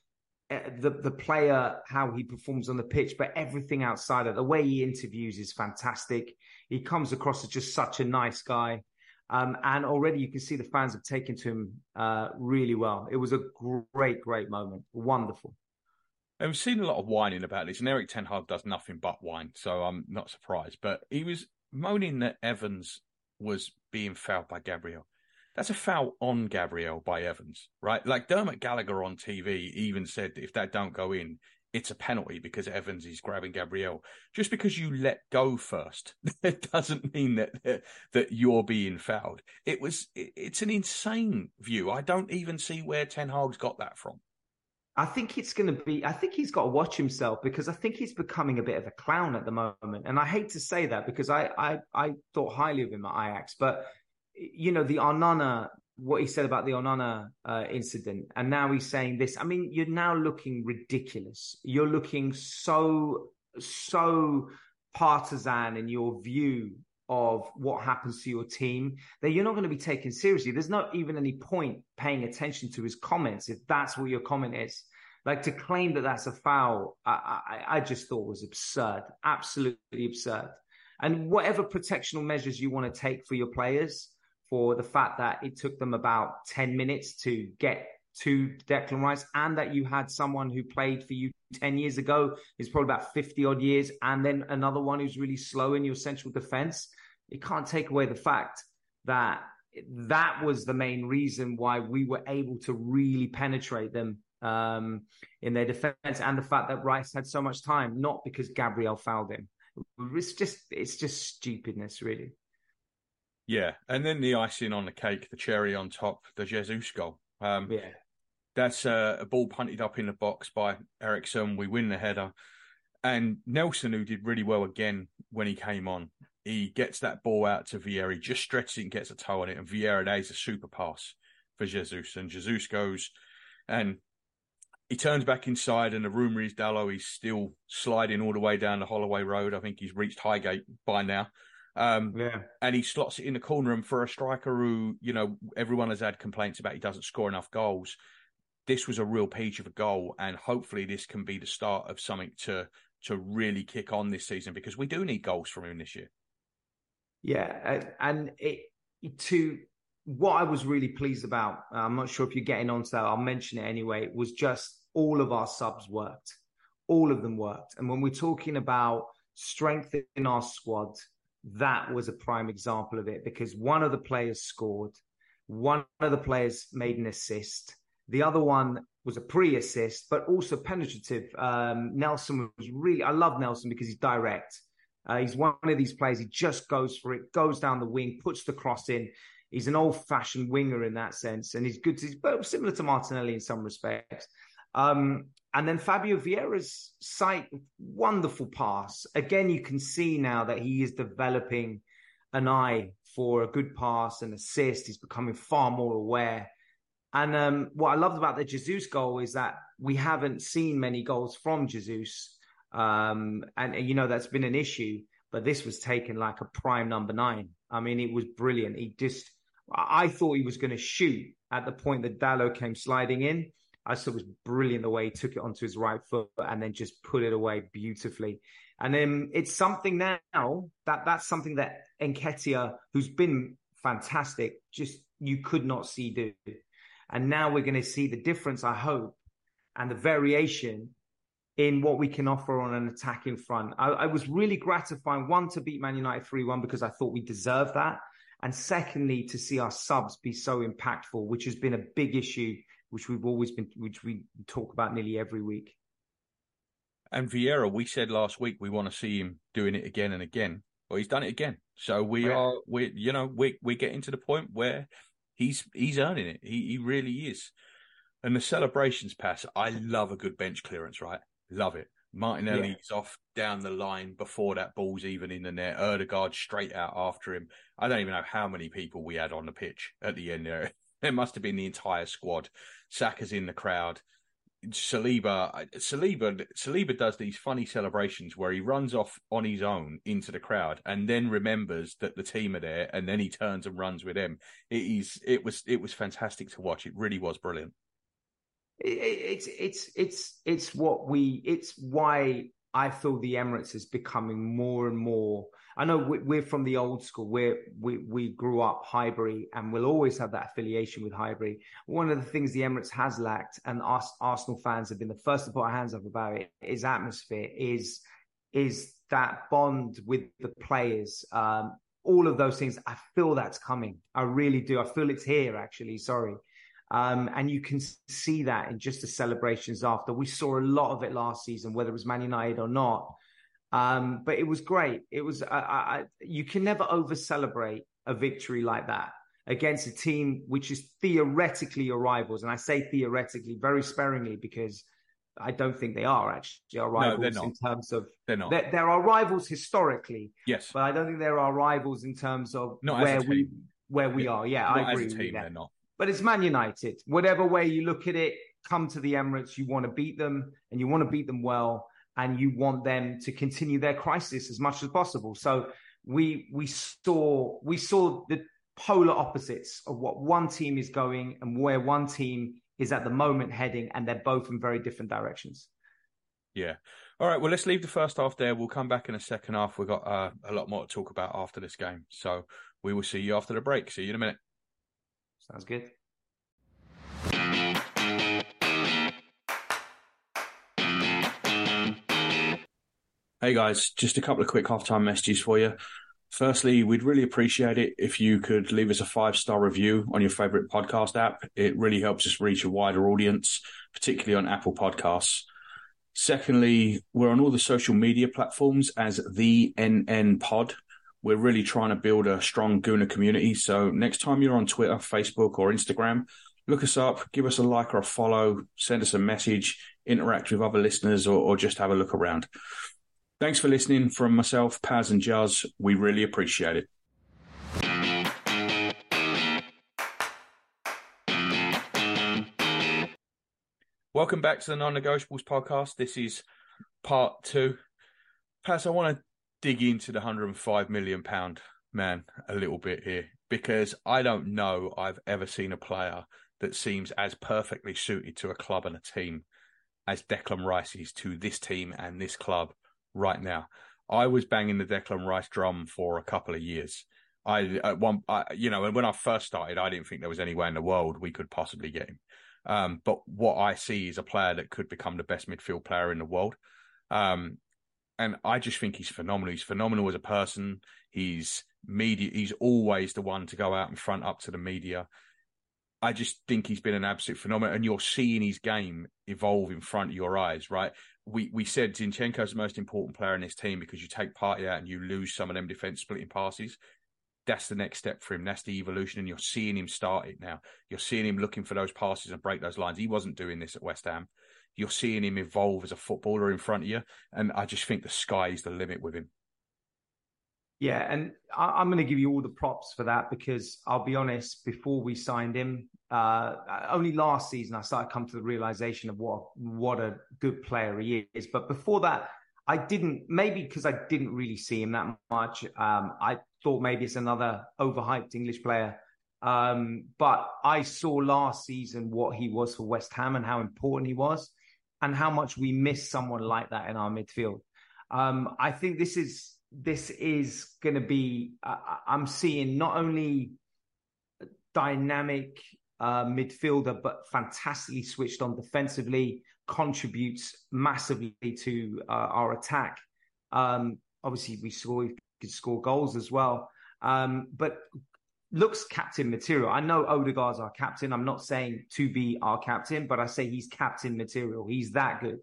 uh, the the player how he performs on the pitch, but everything outside of the way he interviews is fantastic. He comes across as just such a nice guy. Um, and already you can see the fans have taken to him uh, really well. It was a great, great moment. Wonderful. And we've seen a lot of whining about this, and Eric Ten Hag does nothing but whine, so I'm not surprised. But he was moaning that Evans was being fouled by Gabriel. That's a foul on Gabriel by Evans, right? Like Dermot Gallagher on TV even said if that don't go in, it's a penalty because Evans is grabbing Gabriel. Just because you let go first, it doesn't mean that that you're being fouled. It was it's an insane view. I don't even see where Ten Hag's got that from. I think it's going to be. I think he's got to watch himself because I think he's becoming a bit of a clown at the moment. And I hate to say that because I I, I thought highly of him at Ajax, but you know the Onana what he said about the Onana uh, incident, and now he's saying this. I mean, you're now looking ridiculous. You're looking so so partisan in your view of what happens to your team that you're not going to be taken seriously. There's not even any point paying attention to his comments if that's what your comment is. Like to claim that that's a foul, I, I, I just thought was absurd, absolutely absurd. And whatever protectional measures you want to take for your players, for the fact that it took them about 10 minutes to get to Declan Rice and that you had someone who played for you 10 years ago is probably about 50 odd years and then another one who's really slow in your central defense it can't take away the fact that that was the main reason why we were able to really penetrate them um, in their defense and the fact that Rice had so much time, not because Gabriel fouled him. It's just it's just stupidness, really. Yeah, and then the icing on the cake, the cherry on top, the Jesus goal. Um, yeah, that's uh, a ball punted up in the box by Eriksen. We win the header, and Nelson, who did really well again when he came on, he gets that ball out to Vieira, he just stretches it and gets a toe on it, and Vieira lays a super pass for Jesus, and Jesus goes and he turns back inside, and the rumour is Dalot is still sliding all the way down the Holloway Road. I think he's reached Highgate by now. Um, yeah. And he slots it in the corner. And for a striker who, you know, everyone has had complaints about he doesn't score enough goals, this was a real peach of a goal. And hopefully this can be the start of something to to really kick on this season because we do need goals from him this year. Yeah, and it to what I was really pleased about. I'm not sure if you're getting onto that. I'll mention it anyway. Was just all of our subs worked, all of them worked. And when we're talking about strengthening our squad, that was a prime example of it because one of the players scored, one of the players made an assist, the other one was a pre-assist, but also penetrative. Um, Nelson was really. I love Nelson because he's direct. Uh, he's one of these players. He just goes for it, goes down the wing, puts the cross in. He's an old-fashioned winger in that sense, and he's good. He's similar to Martinelli in some respects. Um, and then Fabio Vieira's sight, wonderful pass. Again, you can see now that he is developing an eye for a good pass and assist. He's becoming far more aware. And um, what I loved about the Jesus goal is that we haven't seen many goals from Jesus um, and, you know, that's been an issue, but this was taken like a prime number nine. I mean, it was brilliant. He just, I thought he was going to shoot at the point that Dalot came sliding in. I thought it was brilliant the way he took it onto his right foot and then just put it away beautifully. And then it's something now that that's something that Nketiah, who's been fantastic, just you could not see do. And now we're going to see the difference, I hope, and the variation in what we can offer on an attacking front. I, I was really gratifying, one, to beat Man United 3 1 because I thought we deserved that. And secondly, to see our subs be so impactful, which has been a big issue, which we've always been, which we talk about nearly every week. And Vieira, we said last week we want to see him doing it again and again. Well, he's done it again. So we yeah. are, we, you know, we we're getting to the point where he's he's earning it. He he really is. And the celebrations pass, I love a good bench clearance, right? Love it. Martinelli's yeah. off down the line before that ball's even in the net. Ødegaard straight out after him. I don't even know how many people we had on the pitch at the end there. It must have been the entire squad. Saka's in the crowd. Saliba, Saliba, Saliba does these funny celebrations where he runs off on his own into the crowd and then remembers that the team are there and then he turns and runs with them. It is, it was, it was fantastic to watch. It really was brilliant it's it's it's it's what we it's why I feel the Emirates is becoming more and more. I know we're from the old school. We're, we we grew up Highbury, and we'll always have that affiliation with Highbury. One of the things the Emirates has lacked, and us Arsenal fans have been the first to put our hands up about it, is atmosphere. Is is that bond with the players? Um, all of those things. I feel that's coming. I really do. I feel it's here. Actually, sorry. Um, and you can see that in just the celebrations after. We saw a lot of it last season, whether it was Man United or not. Um, but it was great. It was, I, I, you can never over celebrate a victory like that against a team which is theoretically your rivals. And I say theoretically very sparingly because I don't think they are actually our rivals no, in terms of they're not. There, are rivals historically, yes, but I don't think there are rivals in terms of not where we where we yeah. are. Yeah, not I agree team, with that. They're not. But it's Man United. Whatever way you look at it, come to the Emirates. You want to beat them, and you want to beat them well, and you want them to continue their crisis as much as possible. So we we saw we saw the polar opposites of what one team is going and where one team is at the moment heading, and they're both in very different directions. Yeah. All right. Well, let's leave the first half there. We'll come back in a second half. We've got uh, a lot more to talk about after this game. So we will see you after the break. See you in a minute. Sounds good. Hey guys, just a couple of quick halftime messages for you. Firstly, we'd really appreciate it if you could leave us a five star review on your favorite podcast app. It really helps us reach a wider audience, particularly on Apple Podcasts. Secondly, we're on all the social media platforms as the NN Pod. We're really trying to build a strong Gooner community. So next time you're on Twitter, Facebook, or Instagram, look us up, give us a like or a follow, send us a message, interact with other listeners, or, or just have a look around. Thanks for listening from myself, Paz, and Jazz. We really appreciate it. Welcome back to the Non Negotiables podcast. This is part two. Paz, I want to dig into the £105 million man a little bit here because I don't know I've ever seen a player that seems as perfectly suited to a club and a team as Declan Rice is to this team and this club right now. I was banging the Declan Rice drum for a couple of years. I at one, I, you know, and when I first started, I didn't think there was anywhere in the world we could possibly get him. Um, but what I see is a player that could become the best midfield player in the world. Um, and I just think he's phenomenal. He's phenomenal as a person. He's media. He's always the one to go out in front up to the media. I just think he's been an absolute phenomenon, and you're seeing his game evolve in front of your eyes. Right? We we said Zinchenko's the most important player in this team because you take Partey out and you lose some of them defense splitting passes. That's the next step for him. That's the evolution, and you're seeing him start it now. You're seeing him looking for those passes and break those lines. He wasn't doing this at West Ham. You're seeing him evolve as a footballer in front of you, and I just think the sky is the limit with him. Yeah, and I, am going to give you all the props for that because I'll be honest. Before we signed him, uh, only last season I started to come to the realization of what what a good player he is. But before that, I didn't. Maybe because I didn't really see him that much. Um, I thought maybe it's another overhyped English player. Um, but I saw last season what he was for West Ham and how important he was, and how much we miss someone like that in our midfield. Um, I think this is this is going to be, uh, I'm seeing not only dynamic uh, midfielder, but fantastically switched on defensively, contributes massively to uh, our attack. Um, obviously, we saw he could score goals as well, um, but looks captain material. I know Odegaard's our captain. I'm not saying to be our captain, but I say he's captain material. He's that good.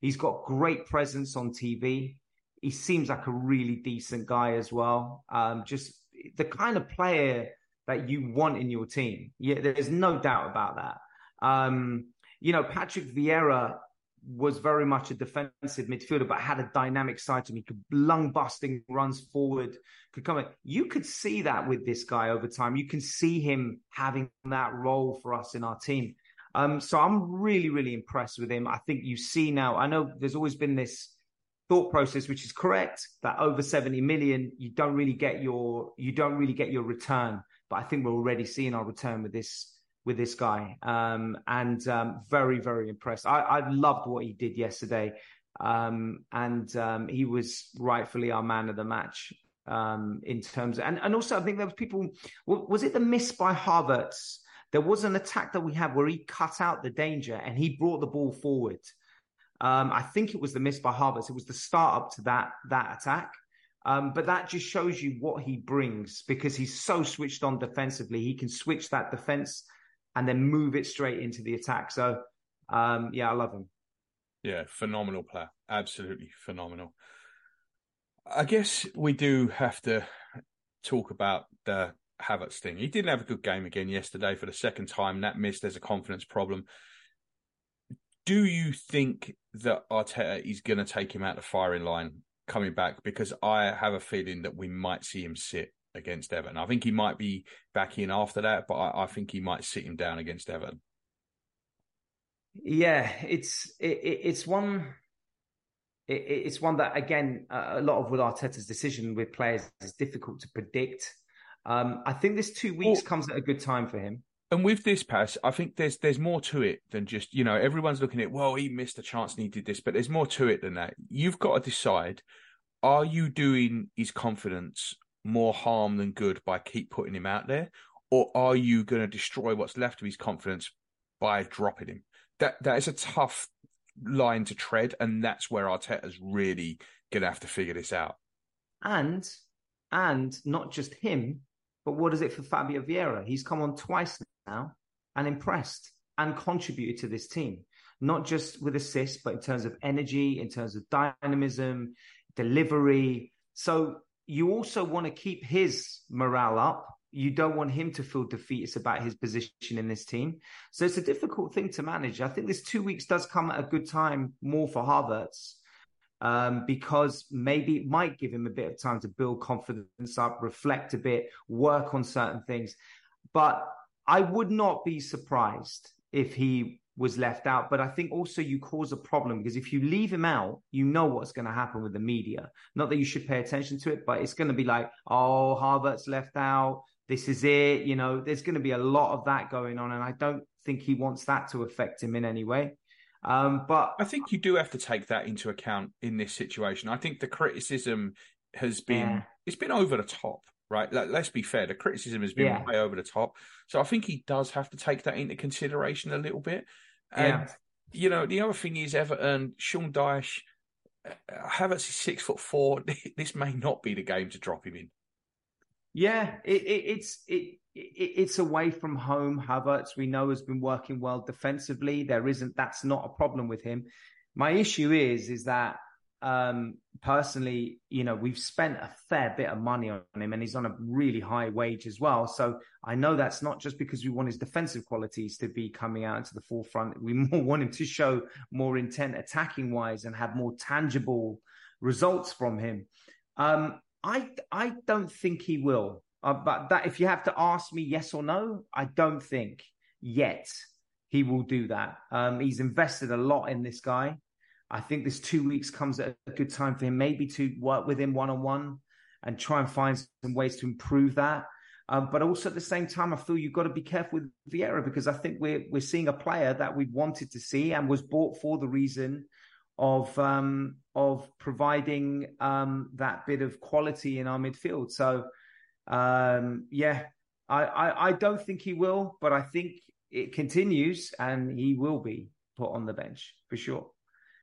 He's got great presence on TV he seems like a really decent guy as well. Um, just the kind of player that you want in your team. Yeah, there's no doubt about that. Um, you know, Patrick Vieira was very much a defensive midfielder, but had a dynamic side to him. He could lung busting runs forward, could come in. You could see that with this guy over time. You can see him having that role for us in our team. Um, so I'm really, really impressed with him. I think you see now, I know there's always been this thought process, which is correct, that over 70 million, you don't really get your you don't really get your return. But I think we're already seeing our return with this with this guy. Um, and um, very, very impressed. I, I loved what he did yesterday. Um, and um, he was rightfully our man of the match. um, in terms of, and, and also I think there was people was it the miss by Havertz? There was an attack that we had where he cut out the danger and he brought the ball forward. Um, I think it was the miss by Havertz. It was the start up to that that attack. Um, but that just shows you what he brings because he's so switched on defensively. He can switch that defense and then move it straight into the attack. So, um, yeah, I love him. Yeah, phenomenal player. Absolutely phenomenal. I guess we do have to talk about the Havertz thing. He didn't have a good game again yesterday for the second time. That missed. There's a confidence problem. Do you think that Arteta is going to take him out the firing line coming back? Because I have a feeling that we might see him sit against Everton. I think he might be back in after that, but I, I think he might sit him down against Everton. Yeah, it's it, it's one it, it's one that again a lot of with Arteta's decision with players is difficult to predict. Um, I think this two weeks well, comes at a good time for him. And with this pass, I think there's there's more to it than just you know everyone's looking at well he missed a chance and he did this, but there's more to it than that. You've got to decide: are you doing his confidence more harm than good by keep putting him out there, or are you going to destroy what's left of his confidence by dropping him? That that is a tough line to tread, and that's where Arteta's really going to have to figure this out. And and not just him, but what is it for Fabio Vieira? He's come on twice now and impressed and contributed to this team, not just with assists, but in terms of energy, in terms of dynamism, delivery. So you also want to keep his morale up you don't want him to feel defeated about his position in this team. So it's a difficult thing to manage. I think this two weeks does come at a good time more for Havertz um, because maybe it might give him a bit of time to build confidence up, reflect a bit, work on certain things. But I would not be surprised if he was left out. But I think also you cause a problem because if you leave him out, you know what's going to happen with the media. Not that you should pay attention to it, but it's going to be like, oh, Havertz left out this is it. You know, there's going to be a lot of that going on, and I don't think he wants that to affect him in any way. Um, but I think you do have to take that into account in this situation. I think the criticism has been yeah. it's been over the top, right? Like, let's be fair, the criticism has been yeah. way over the top. So I think he does have to take that into consideration a little bit. And yeah. you know, the other thing is Everton, Sean Dyche, uh, Havertz is six foot four. This may not be the game to drop him in. Yeah, it, it, it's it, it's away from home. Havertz, we know, has been working well defensively. There isn't that's not a problem with him. My issue is is that um, personally, you know, we've spent a fair bit of money on him, and he's on a really high wage as well. So I know that's not just because we want his defensive qualities to be coming out into the forefront. We more want him to show more intent attacking wise and have more tangible results from him. Um, I I don't think he will. Uh, but that if you have to ask me yes or no, I don't think yet he will do that. Um, he's invested a lot in this guy. I think this two weeks comes at a good time for him, maybe to work with him one on one and try and find some ways to improve that. Um, but also at the same time, I feel you've got to be careful with Vieira because I think we're we're seeing a player that we wanted to see and was bought for the reason of um, of providing um, that bit of quality in our midfield. So um, yeah, I, I, I don't think he will, but I think it continues and he will be put on the bench for sure.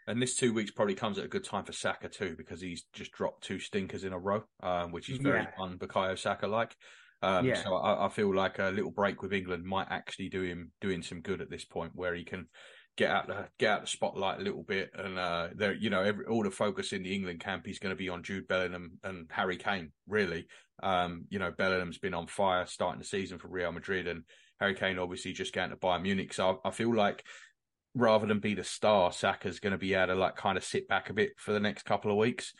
And this two weeks probably comes at a good time for Saka too, because he's just dropped two stinkers in a row, um, which is very yeah. un Bukayo Saka like. Um, yeah. So I, I, feel like a little break with England might actually do him doing some good at this point, where he can get out the get out the spotlight a little bit, and uh, there, you know, every, all the focus in the England camp is going to be on Jude Bellingham and Harry Kane. Really, um, you know, Bellingham's been on fire starting the season for Real Madrid, and Harry Kane obviously just getting to Bayern Munich. So I, I feel like rather than be the star, Saka's going to be able to like kind of sit back a bit for the next couple of weeks.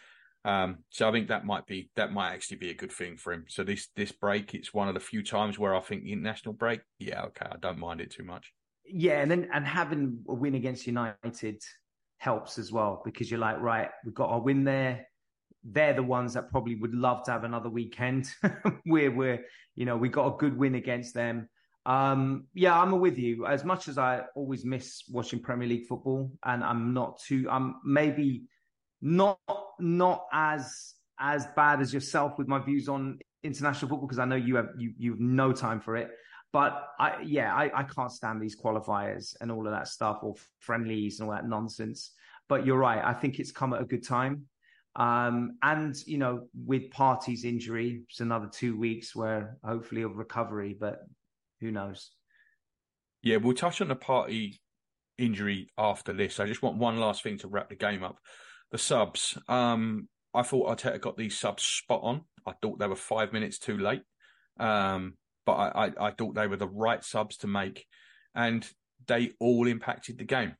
Um, so I think that might be that might actually be a good thing for him. So this this break, it's one of the few times where I think the international break, yeah, okay, I don't mind it too much yeah, and then and having a win against United helps as well because you're like, right, we've got our win there. They're the ones that probably would love to have another weekend where we're, you know, we got a good win against them. Um, yeah, I'm with you. As much as I always miss watching Premier League football, and I'm not too, I'm maybe not not as as bad as yourself with my views on international football because I know you have you you have no time for it. But I yeah, I, I can't stand these qualifiers and all of that stuff or friendlies and all that nonsense. But you're right. I think it's come at a good time. Um, and you know, with Partey's injury, it's another two weeks where hopefully of recovery, but who knows? Yeah, we'll touch on the Partey injury after this. I just want one last thing to wrap the game up. The subs. Um, I thought Arteta got these subs spot on. I thought they were five minutes too late. Um, but I, I, I thought they were the right subs to make, and they all impacted the game.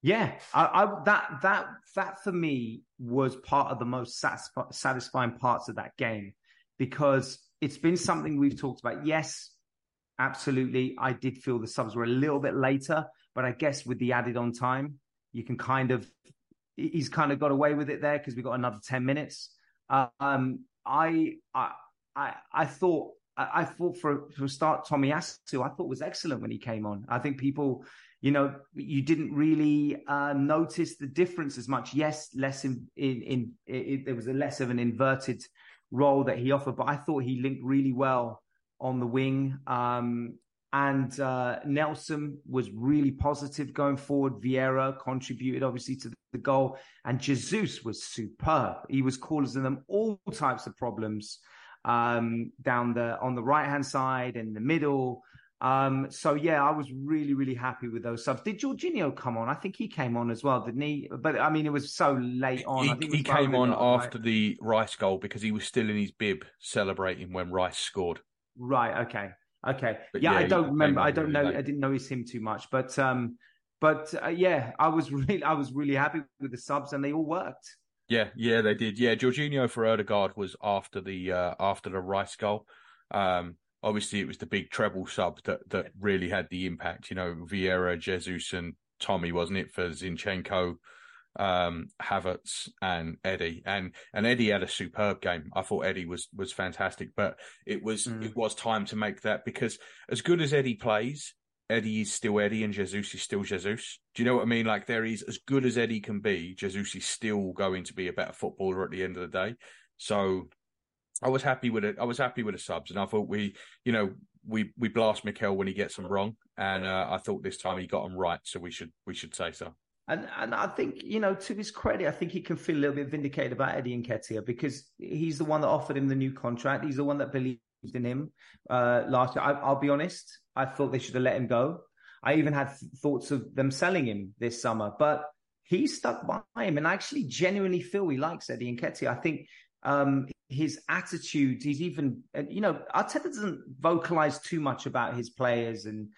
Yeah, I, I, that that that for me was part of the most satisfi- satisfying parts of that game because it's been something we've talked about. Yes, absolutely, I did feel the subs were a little bit later, but I guess with the added on time, you can kind of he's kind of got away with it there because we got another ten minutes. Um, I I I, thought I, thought for a start Tomiyasu I thought was excellent when he came on. I think people you know, you didn't really uh, notice the difference as much. Yes, less in, in, in it, there was a less of an inverted role that he offered, but I thought he linked really well on the wing. Um, and uh, Nelson was really positive going forward. Vieira contributed obviously to the goal, and Jesus was superb. He was causing them all types of problems um, down the on the right hand side and the middle. Um, so yeah, I was really, really happy with those subs. Did Jorginho come on? I think he came on as well, didn't he? But I mean, it was so late on. He, he came on after right? the Rice goal because he was still in his bib celebrating when Rice scored. Right. Okay. Okay. Yeah, yeah, I don't remember. I don't really know. Late. I didn't notice him too much, but um, but uh, yeah, I was really, I was really happy with the subs, and they all worked. Yeah, yeah, they did. Yeah, Jorginho for Odegaard was after the uh, after the Rice goal. Um, obviously it was the big treble sub that that really had the impact. You know, Vieira, Jesus, and Tommy, wasn't it for Zinchenko, um, Havertz, and Eddie, and and Eddie had a superb game. I thought Eddie was was fantastic, but it was mm. it was time to make that because as good as Eddie plays. Eddie is still Eddie and Jesus is still Jesus. Do you know what I mean? Like there is as good as Eddie can be, Jesus is still going to be a better footballer at the end of the day. So I was happy with it. I was happy with the subs, and I thought we, you know, we we blast Mikel when he gets them wrong, and uh, I thought this time he got them right. So we should we should say so. And and I think you know to his credit, I think he can feel a little bit vindicated about Eddie Nketiah because he's the one that offered him the new contract. He's the one that believed in him uh, last year. I, will be honest, I thought they should have let him go. I even had thoughts of them selling him this summer, but he stuck by him, and I actually genuinely feel he likes Eddie Nketiah. I think um, his attitude. He's even, you know, Arteta doesn't vocalize too much about his players, and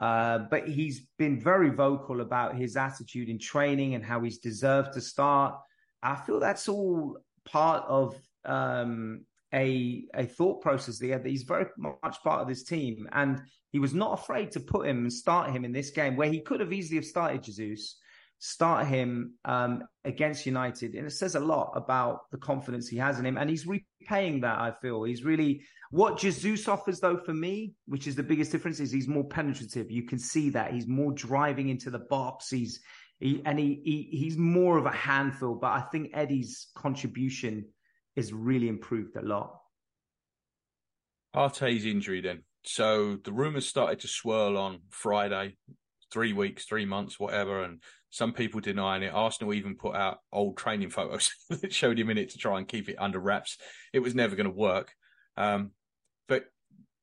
uh, but he's been very vocal about his attitude in training and how he's deserved to start. I feel that's all part of um, a a thought process that he's very much part of this team, and he was not afraid to put him and start him in this game where he could have easily have started Jesus start him um, against United. And it says a lot about the confidence he has in him. And he's repaying that, I feel. He's really what Jesus offers, though, for me, which is the biggest difference, is he's more penetrative. You can see that. He's more driving into the box. He's he, and he, he he's more of a handful. But I think Eddie's contribution is really improved a lot. Partey's injury then. So the rumours started to swirl on Friday, three weeks, three months, whatever, and some people denying it. Arsenal even put out old training photos that showed him in it to try and keep it under wraps. It was never going to work. Um, but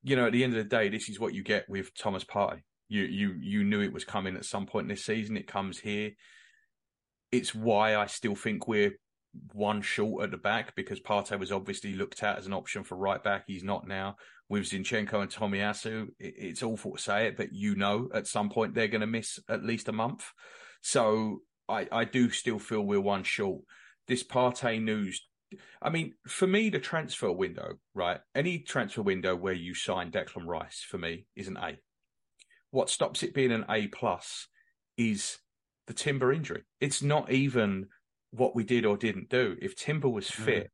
you know, at the end of the day, this is what you get with Thomas Partey. You you you knew it was coming at some point this season. It comes here. It's why I still think we're one short at the back because Partey was obviously looked at as an option for right back. He's not now. With Zinchenko and Tomiyasu, it's awful to say it, but you know at some point they're going to miss at least a month. So I, I do still feel we're one short. This Partey news, I mean, for me, the transfer window, right? Any transfer window where you sign Declan Rice for me is an A. What stops it being an A plus is the Timber injury. It's not even what we did or didn't do. If Timber was fit, mm.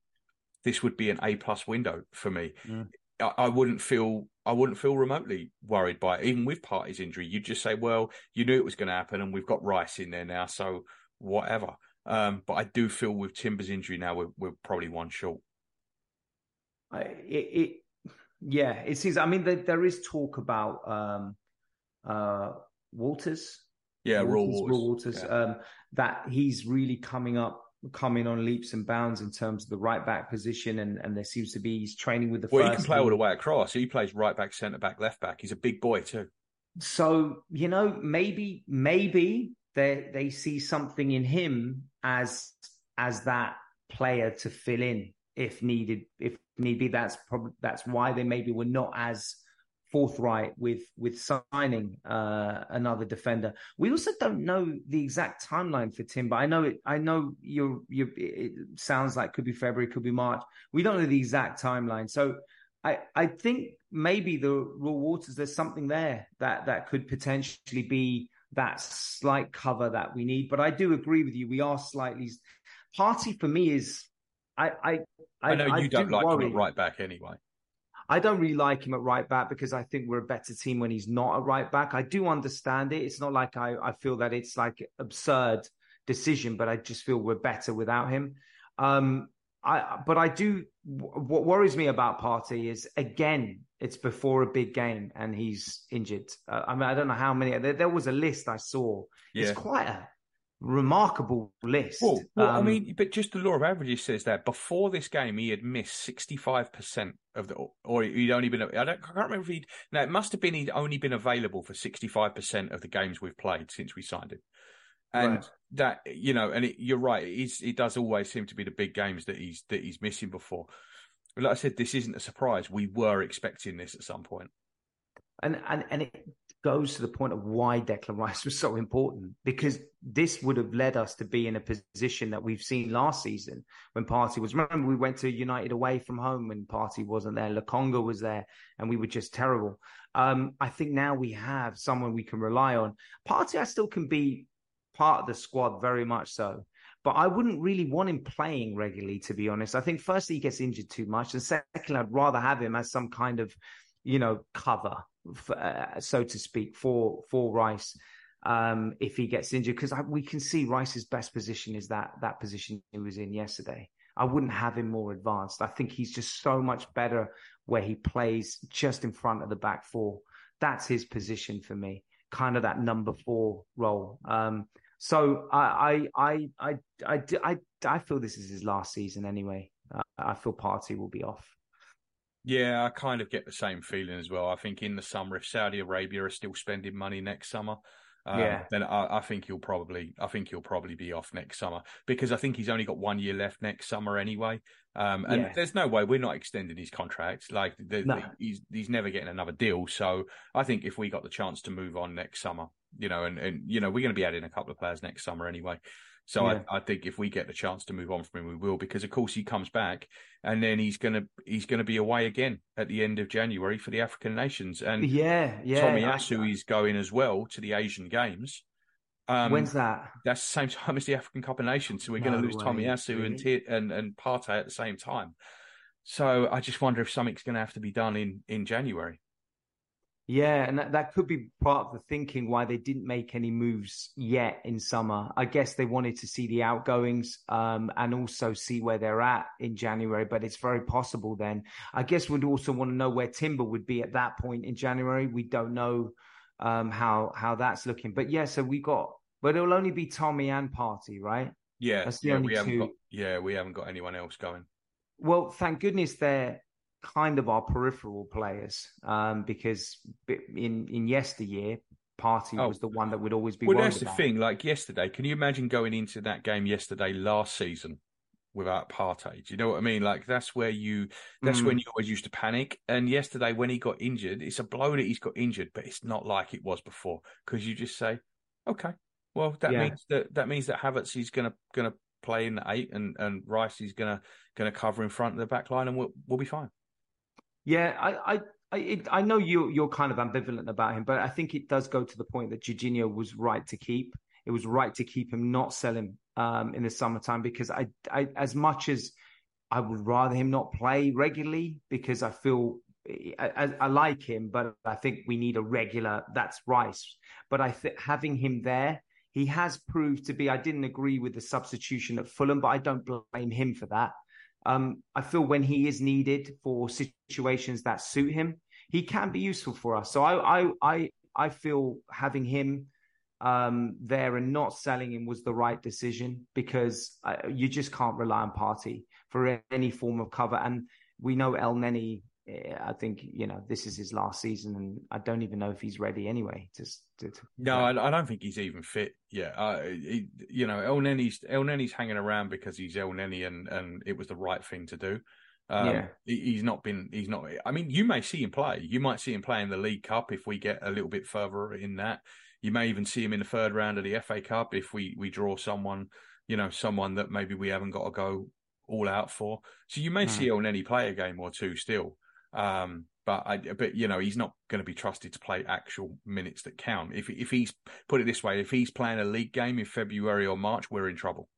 this would be an A plus window for me. Mm. I, I, wouldn't feel I wouldn't feel remotely worried by it, even with Partey's injury. You'd just say, well, you knew it was going to happen, and we've got Rice in there now, so whatever. Um, but I do feel with Timber's injury now, we're, we're probably one short. I, it, it, yeah, it seems. I mean, there, there is talk about um, uh, Walters. Yeah, Raw Walters, Waters. Raw Waters. Yeah. Um, that he's really coming up, coming on leaps and bounds in terms of the right back position, and and there seems to be he's training with the. Well, he can play all the way across. He plays right back, centre back, left back. He's a big boy too. So you know, maybe maybe they they see something in him as as that player to fill in if needed. If need be, that's probably that's why they maybe were not as forthright with with signing uh, another defender. We also don't know the exact timeline for Tim, but I know it. I know you. You. It sounds like could be February, could be March. We don't know the exact timeline, so. I, I think maybe the raw waters there's something there that that could potentially be that slight cover that we need. But I do agree with you. We are slightly Partey for me is I I I, know you don't do like worry. him at right back anyway. I don't really like him at right back because I think we're a better team when he's not at right back. I do understand it. It's not like I, I feel that it's like absurd decision, but I just feel we're better without him. Um, I but I do. What worries me about Partey is again, it's before a big game and he's injured. Uh, I mean, I don't know how many. There, there was a list I saw. Yeah. It's quite a remarkable list. Well, well I Um, mean, but just the law of averages says that before this game, he had missed sixty-five percent of the, or he'd only been. I don't. I can't remember if he'd. No, it must have been he'd only been available for sixty-five percent of the games we've played since we signed him. And Right. that you know, and it, you're right. He's, it does always seem to be the big games that he's that he's missing before. But like I said, this isn't a surprise. We were expecting this at some point. and and and it goes to the point of why Declan Rice was so important because this would have led us to be in a position that we've seen last season when Partey was. Remember, we went to United away from home when Partey wasn't there. Lokonga was there, and we were just terrible. Um, I think now we have someone we can rely on. Partey, I still can be part of the squad very much so. But I wouldn't really want him playing regularly, to be honest. I think firstly he gets injured too much, and secondly, I'd rather have him as some kind of, you know, cover, uh, so to speak, for for Rice um, if he gets injured, because we can see Rice's best position is that that position he was in yesterday. I wouldn't have him more advanced. I think he's just so much better where he plays just in front of the back four. That's his position for me, kind of that number four role. Um, so I, I, I, I, I, I, I feel this is his last season anyway. I, I feel Partey will be off. Yeah, I kind of get the same feeling as well. I think in the summer, if Saudi Arabia are still spending money next summer, um, Yeah. then I, I think he'll probably, I think he'll probably be off next summer because I think he's only got one year left next summer anyway. Um, and Yeah. there's no way we're not extending his contract. Like the, No. he's he's never getting another deal. So I think if we got the chance to move on next summer, you know, and and you know we're going to be adding a couple of players next summer anyway. So Yeah. I, I think if we get the chance to move on from him, we will because of course he comes back and then he's gonna he's gonna be away again at the end of January for the African nations and Yeah, yeah. Tomiyasu is going as well to the Asian Games. Um, When's that? that's the same time as the African Cup of Nations, so we're going to lose Tommy way, Asu and really? T- and and Partey at the same time. So I just wonder if something's going to have to be done in in January. Yeah, and that, that could be part of the thinking why they didn't make any moves yet in summer. I guess they wanted to see the outgoings um, and also see where they're at in January, but it's very possible then. I guess we'd also want to know where Timber would be at that point in January. We don't know um, how how that's looking. But yeah, so we got, but it'll only be Tommy and Partey, right? Yeah, That's the yeah, only we haven't two- got yeah we haven't got anyone else going. Well, thank goodness they're kind of our peripheral players, um, because in in yesteryear, Partey Oh. was the one that would always be Well, that's the about. thing. Like yesterday, can you imagine going into that game yesterday last season without Partey? Do you know what I mean? Like that's where you that's Mm. when you always used to panic. And yesterday, when he got injured, it's a blow that he's got injured, but it's not like it was before because you just say, okay, well that Yeah. means that that means that Havertz is gonna gonna play in the eight, and and Rice is gonna gonna cover in front of the back line, and we'll we'll be fine. Yeah, I I I, it, I know you you're kind of ambivalent about him, but I think it does go to the point that Jorginho was right to keep. It was right to keep him, not sell him um, in the summertime because I, I as much as I would rather him not play regularly because I feel I, I, like him, but I think we need a regular. That's Rice, but I think having him there he has proved to be. I didn't agree with the substitution at Fulham, but I don't blame him for that. Um, I feel when he is needed for situations that suit him, he can be useful for us. So I I I, I feel having him um, there and not selling him was the right decision because uh, you just can't rely on Partey for any form of cover. And we know El Elneny I think you know this is his last season, and I don't even know if he's ready anyway. Just to, to, no, I, I, don't think he's even fit yet. Uh, he, you know, Elneny's Elneny's hanging around because he's Elneny, and and it was the right thing to do. Um, yeah, he, he's not been. He's not. I mean, you may see him play. You might see him play in the League Cup if we get a little bit further in that. You may even see him in the third round of the FA Cup if we we draw someone. You know, someone that maybe we haven't got to go all out for. So you may mm. see Elneny play a game or two still. Um, but I, but you know, he's not going to be trusted to play actual minutes that count. If if he's put it this way, if he's playing a league game in February or March, we're in trouble.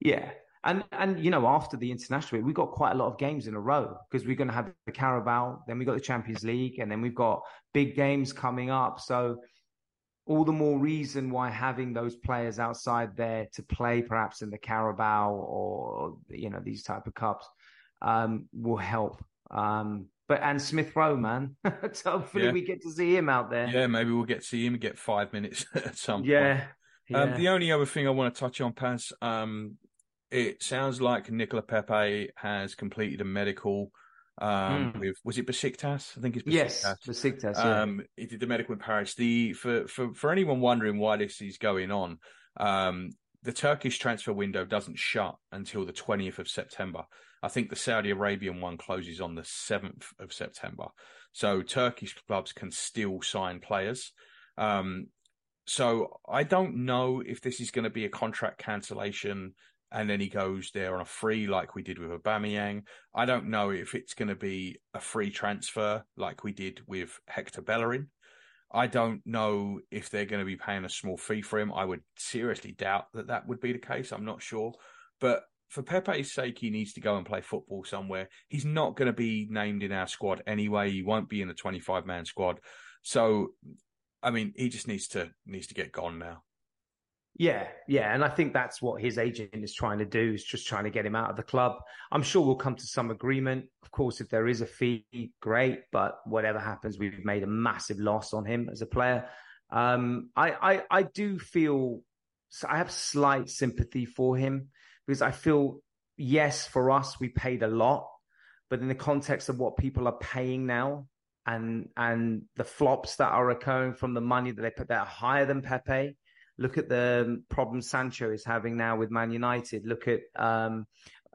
Yeah, and and you know, after the international, we've got quite a lot of games in a row because we're going to have the Carabao, then we've got the Champions League, and then we've got big games coming up. So all the more reason why having those players outside there to play, perhaps in the Carabao or you know these type of cups, um, will help. Um, but and Smith Rowe, man, so hopefully yeah. we get to see him out there. Yeah, maybe we'll get to see him get five minutes at some yeah. point. Yeah. Um, the only other thing I want to touch on, Paz, um, it sounds like Nicolas Pepe has completed a medical um, mm. with was it Besiktas? I think it's Besiktas. Yes, Besiktas. Yeah. Um, he did the medical in Paris. The for for for anyone wondering why this is going on, um, the Turkish transfer window doesn't shut until the twentieth of September. I think the Saudi Arabian one closes on the 7th of September. So Turkish clubs can still sign players. Um, so I don't know if this is going to be a contract cancellation and then he goes there on a free like we did with Aubameyang. I don't know if it's going to be a free transfer like we did with Hector Bellerin. I don't know if they're going to be paying a small fee for him. I would seriously doubt that that would be the case. I'm not sure. But for Pepe's sake, he needs to go and play football somewhere. He's not going to be named in our squad anyway. He won't be in the 25 man squad. So, I mean, he just needs to needs to get gone now. Yeah, yeah, and I think that's what his agent is trying to do is just trying to get him out of the club. I'm sure we'll come to some agreement. Of course, if there is a fee, great. But whatever happens, we've made a massive loss on him as a player. Um, I, I, I do feel I have slight sympathy for him because I feel, yes, for us, we paid a lot, but in the context of what people are paying now and, and the flops that are occurring from the money that they put that are higher than Pepe. Look at the problem Sancho is having now with Man United. Look at, um,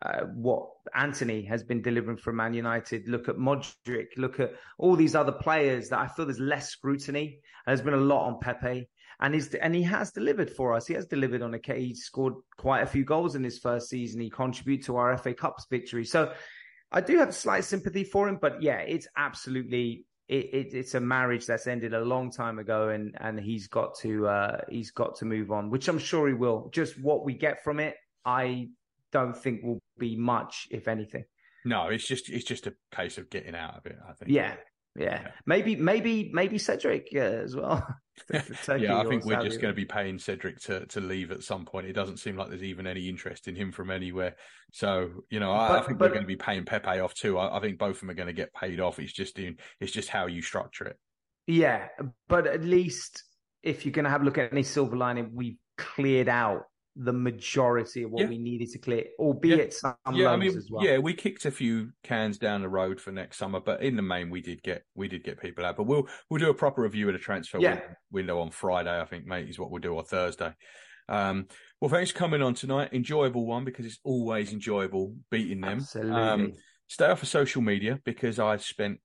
uh, what Antony has been delivering for Man United. Look at Mudryk. Look at all these other players that I feel there's less scrutiny. There's been a lot on Pepe and he's and he has delivered for us. He has delivered on a he scored quite a few goals in his first season. He contributed to our FA Cups victory. So I do have slight sympathy for him, but yeah, it's absolutely it, it, it's a marriage that's ended a long time ago, and and he's got to uh, he's got to move on, which I'm sure he will. Just what we get from it, I don't think will be much, if anything. No, it's just it's just a case of getting out of it. I think. Yeah, yeah. Maybe maybe maybe Cedric as well. yeah, I think we're just going to be paying Cedric to, to leave at some point. It doesn't seem like there's even any interest in him from anywhere. So you know, I, but, I think but, we're going to be paying Pepe off too. I, I, think both of them are going to get paid off. It's just in it's just how you structure it. Yeah, but at least if you're going to have a look at any silver lining, we've cleared out the majority of what yeah. we needed to clear, albeit yeah. some yeah, I mean, well. Yeah, we kicked a few cans down the road for next summer, but in the main, we did get we did get people out. But we'll we'll do a proper review of the transfer yeah. window on Friday. I think, mate, is what we'll do on Thursday. Um, well, thanks for coming on tonight. Enjoyable one because it's always enjoyable beating them. Absolutely. Um, stay off of social media because I spent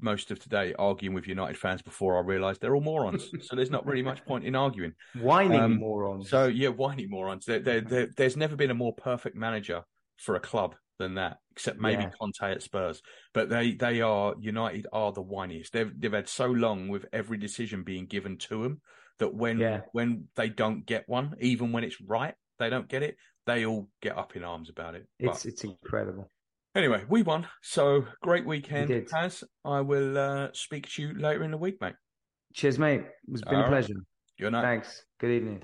most of today arguing with United fans before I realised they're all morons. so there's not really much point in arguing. Whining um, morons. So yeah, whining morons. They're, they're, they're, there's never been a more perfect manager for a club than that, except maybe yeah. Conte at Spurs. But they they are United are the whiniest. They've they've had so long with every decision being given to them that when yeah. when they don't get one, even when it's right, they don't get it. They all get up in arms about it. It's but, it's incredible. Anyway, we won. So great weekend, As I will uh, speak to you later in the week, mate. Cheers, mate. It's been All a pleasure. Good night. Thanks. Good evening.